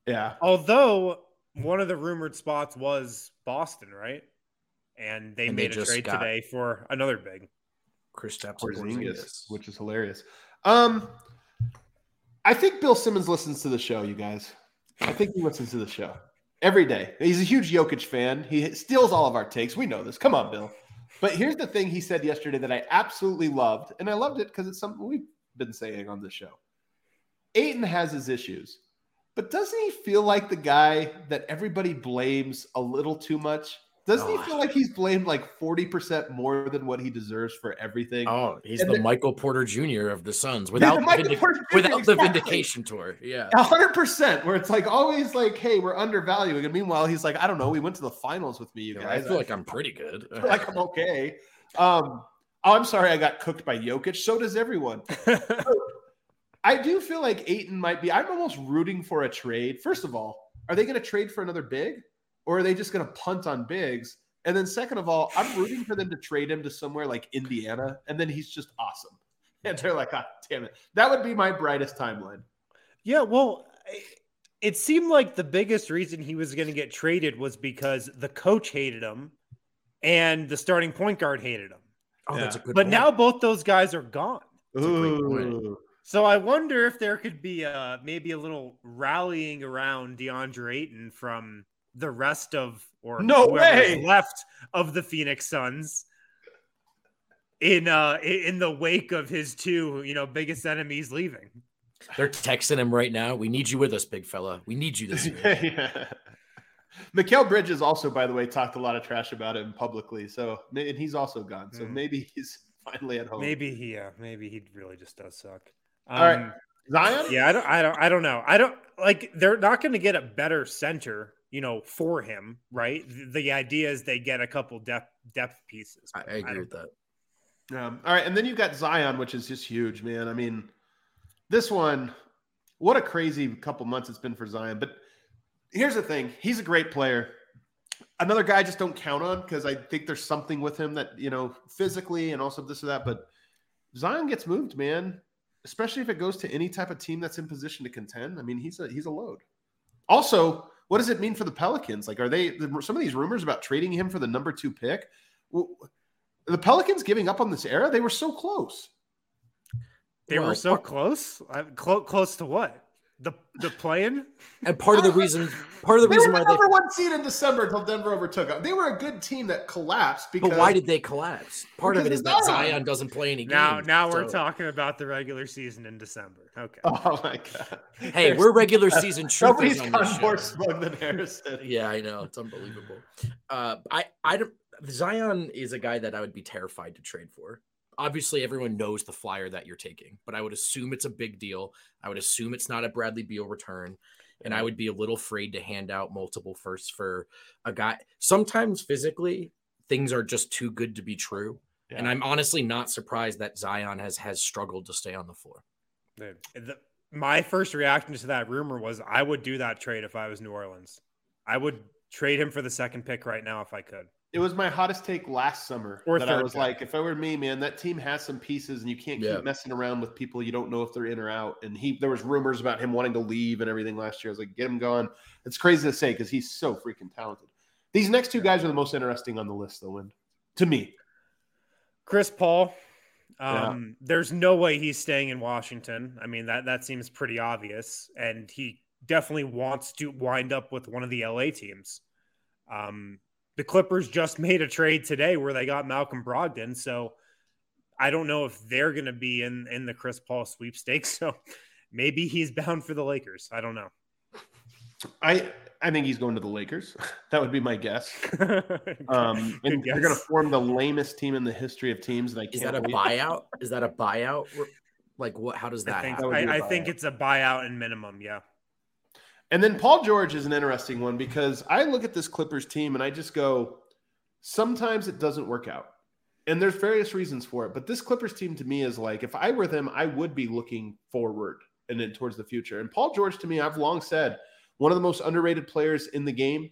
Yeah. Although one of the rumored spots was Boston, right? And they And they made a trade today for another big. Kristaps Porzingis, which is hilarious. Um, I think Bill Simmons listens to the show. You guys, I think he listens to the show every day. He's a huge Jokic fan. He steals all of our takes. We know this. Come on, Bill. But here's the thing he said yesterday that I absolutely loved, and I loved it because it's something we've been saying on this show. Ayton has his issues, but doesn't he feel like the guy that everybody blames a little too much? Doesn't he Oh. feel like he's blamed like 40% more than what he deserves for everything? Oh, he's And the Michael Porter Jr. of the Suns without, the, vindic- Porter without the vindication tour. Yeah. A hundred percent, where it's like always like, hey, we're undervaluing. And meanwhile, he's like, I don't know, we went to the finals with me, you I guys. I feel like I'm pretty good. I [LAUGHS] feel like I'm okay. Um, oh, I'm sorry I got cooked by Jokic. So does everyone. [LAUGHS] I do feel like Ayton might be. I'm almost rooting for a trade. First of all, are they going to trade for another big, or are they just going to punt on bigs? And then second of all, I'm rooting for them to trade him to somewhere like Indiana, and then he's just awesome. [LAUGHS] And they're like, ah, damn it. That would be my brightest timeline. Yeah, well, it- it seemed like the biggest reason he was going to get traded was because the coach hated him and the starting point guard hated him. oh, that's a Yeah. good. But point. now both those guys are gone. That's a great point. Ooh. So I wonder if there could be a maybe a little rallying around DeAndre Ayton from the rest of or No way! left of the Phoenix Suns in uh in the wake of his two you know biggest enemies leaving. They're texting him right now. We need you with us, big fella. We need you this [LAUGHS] year. yeah. Mikal Bridges also, by the way, talked a lot of trash about him publicly. So, and he's also gone. So Hmm. maybe he's [LAUGHS] finally at home. Maybe he yeah maybe he really just does suck. Um, All right. Zion. Yeah, I don't, I don't, I don't know. I don't like. They're not going to get a better center, you know, for him, right? The, the idea is they get a couple depth depth pieces. I, I agree don't- with that. Um, all right, and then you've got Zion, which is just huge, man. I mean, this one, what a crazy couple months it's been for Zion. But here's the thing: he's a great player. Another guy I just don't count on because I think there's something with him that you know physically and also this or that. But Zion gets moved, man. especially if it goes to any type of team that's in position to contend. I mean, he's a he's a load. Also, what does it mean for the Pelicans? Like, are they some of these rumors about trading him for the number two pick? Well, the Pelicans giving up on this era? They were so close. They well, were so close. Close, close to what? The the playing and part of the reason part of the they reason were why the number they, one seed in December until Denver overtook them. They were a good team that collapsed because. But why did they collapse? Part of it is that Zion doesn't play any now, games. Now we're talking about the regular season in December. Okay. [LAUGHS] Oh my god. Hey, we're regular season [LAUGHS] truthers on this more smug than Harrison. [LAUGHS] yeah, I know it's unbelievable. Uh, I I don't. Zion is a guy that I would be terrified to trade for obviously everyone knows the flyer that you're taking, but I would assume it's a big deal. I would assume it's not a Bradley Beal return. And I would be a little afraid to hand out multiple firsts for a guy. Sometimes physically, things are just too good to be true. Yeah. And I'm honestly not surprised that Zion has has struggled to stay on the floor. The, the, my first reaction to that rumor was I would do that trade if I was New Orleans. I would trade him for the second pick right now if I could. It was my hottest take last summer. Or that I was like, if I were me, man, that team has some pieces, and you can't keep yeah. messing around with people you don't know if they're in or out. And he, there was rumors about him wanting to leave and everything last year. I was like, get him gone. It's crazy to say because he's so freaking talented. These next two guys are the most interesting on the list, though, and to me, Chris Paul. Um, yeah. There's no way he's staying in Washington. I mean that that seems pretty obvious, and he definitely wants to wind up with one of the LA teams. Um, the Clippers just [LAUGHS] made a trade today where they got Malcolm Brogdon. So I don't know if they're going to be in in the Chris Paul sweepstakes. [LAUGHS] So maybe he's bound for the Lakers. I don't know. I I think he's going to the Lakers. [LAUGHS] That would be my guess. um, and they're going to form the lamest team in the history of teams. And I is that a buyout? Is that a buyout? Like what? How does that? I think, I, I think it's a buyout and minimum. Yeah. And then Paul George is an interesting one because I look at this Clippers team and I just go, sometimes it doesn't work out. And there's various reasons for it. But this Clippers team to me is like, if I were them, I would be looking forward and then towards the future. And Paul George to me, I've long said, one of the most underrated players in the game.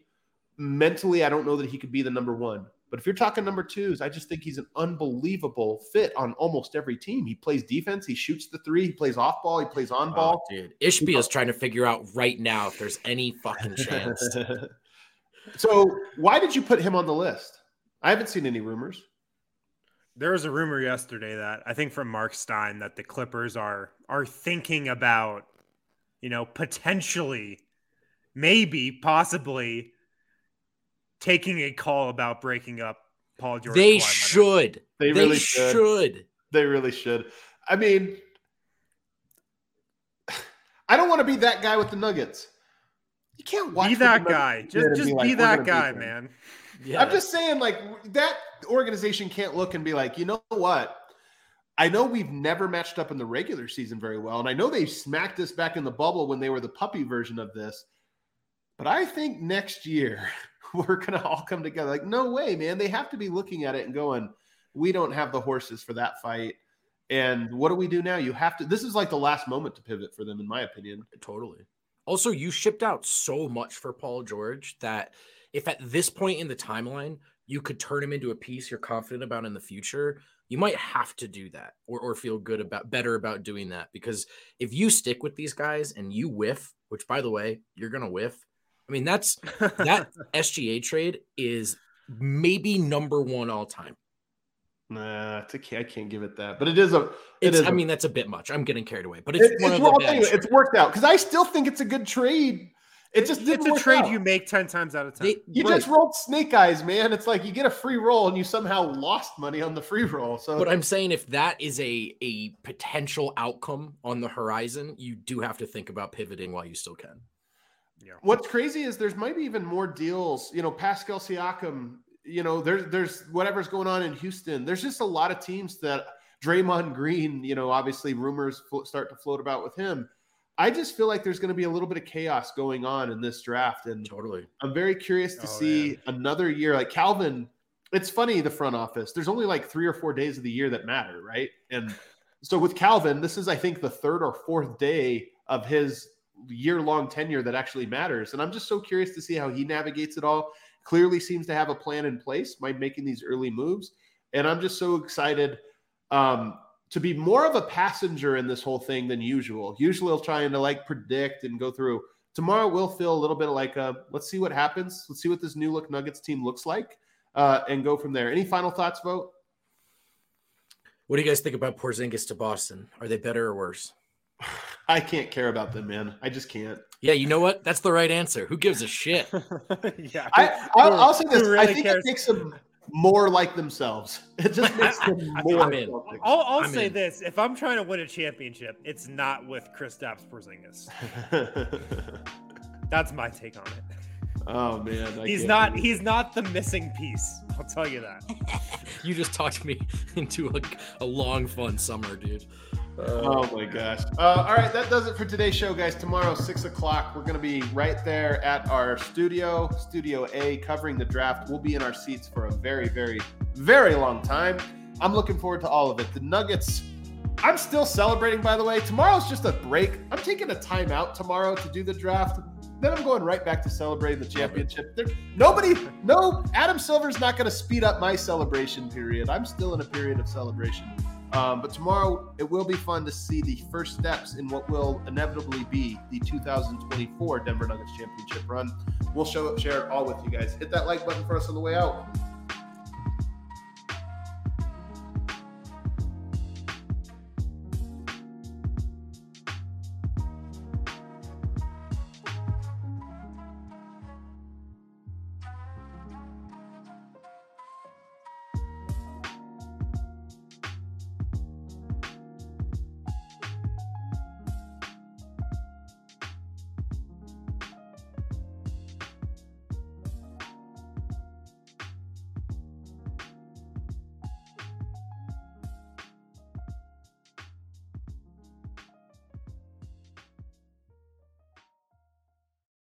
Mentally, I don't know that he could be the number one. But if you're talking number twos, I just think he's an unbelievable fit on almost every team. He plays defense, he shoots the three, he plays off ball, he plays on oh, ball. Oh, dude, Ishbia is trying to figure out right now if there's any fucking chance. [LAUGHS] so, why did you put him on the list? I haven't seen any rumors. There was a rumor yesterday that I think from Mark Stein that the Clippers are are thinking about, you know, potentially, maybe, possibly taking a call about breaking up Paul George. They should. They, they really should. should. They really should. I mean, I don't want to be that guy with the Nuggets. You can't watch. Be that guy. Just, just be, like, that guy, man. Yeah. I'm just saying, like that organization can't look and be like, you know what? I know we've never matched up in the regular season very well, and I know they smacked us back in the bubble when they were the puppy version of this. But I think next year [LAUGHS] we're going to all come together. Like, no way, man. They have to be looking at it and going, we don't have the horses for that fight. And what do we do now? You have to, this is like the last moment to pivot for them, in my opinion. Totally. Also, you shipped out so much for Paul George that if at this point in the timeline, you could turn him into a piece you're confident about in the future, you might have to do that or, or feel good about better about doing that. Because if you stick with these guys and you whiff, which by the way, you're going to whiff, I mean, that's that [LAUGHS] SGA trade is maybe number one all time. Nah, it's okay. I can't give it that, but it is a. It it's, is I a, mean, that's a bit much. I'm getting carried away, but it's it, one it's, of the you, it's worked out because I still think it's a good trade. It just it's a trade out. you make ten times out of ten. They, you right. just rolled snake eyes, man. It's like you get a free roll and you somehow lost money on the free roll. So, but I'm saying if that is a a potential outcome on the horizon, you do have to think about pivoting while you still can. Yeah. What's crazy is there's maybe even more deals. You know, Pascal Siakam. You know, there's there's whatever's going on in Houston. There's just a lot of teams that Draymond Green. You know, obviously rumors start to float about with him. I just feel like there's going to be a little bit of chaos going on in this draft, and totally, I'm very curious to oh, see man. another year like Calvin. It's funny the front office. There's only like three or four days of the year that matter, right? And so with Calvin, this is I think the third or fourth day of his year long tenure that actually matters. And I'm just so curious to see how he navigates it all. Clearly seems to have a plan in place by making these early moves. And I'm just so excited um, to be more of a passenger in this whole thing than usual. Usually, I'll trying to like predict and go through. Tomorrow, we'll feel a little bit like a let's see what happens. Let's see what this new look Nuggets team looks like, uh, and go from there. Any final thoughts, Vogt? What do you guys think about Porzingis to Boston? Are they better or worse? I can't care about them, man. I just can't. Yeah, you know what? That's the right answer. Who gives a shit? [LAUGHS] yeah. I, I'll, I'll say this. who I think cares? it makes them more like themselves. [LAUGHS] It just makes them [LAUGHS] more. I'm in. I'll, I'll I'm say in. this: if I'm trying to win a championship, it's not with Kristaps Porzingis. That's my take on it. Oh man, I He's can't not. believe- He's not the missing piece. I'll tell you that. [LAUGHS] you just talked me [LAUGHS] into a, a long, fun summer, dude. Oh my gosh. Uh, all right, that does it for today's show, guys. Tomorrow, six o'clock, we're going to be right there at our studio, Studio A, covering the draft. We'll be in our seats for a very, very, very long time. I'm looking forward to all of it. The Nuggets. I'm still celebrating, by the way. Tomorrow's just a break. I'm taking a timeout tomorrow to do the draft. Then I'm going right back to celebrating the championship. There, nobody, no, Adam Silver's not going to speed up my celebration period. I'm still in a period of celebration. Um, but tomorrow it will be fun to see the first steps in what will inevitably be the 2024 Denver Nuggets championship run. We'll show share it all with you guys. Hit that like button for us on the way out.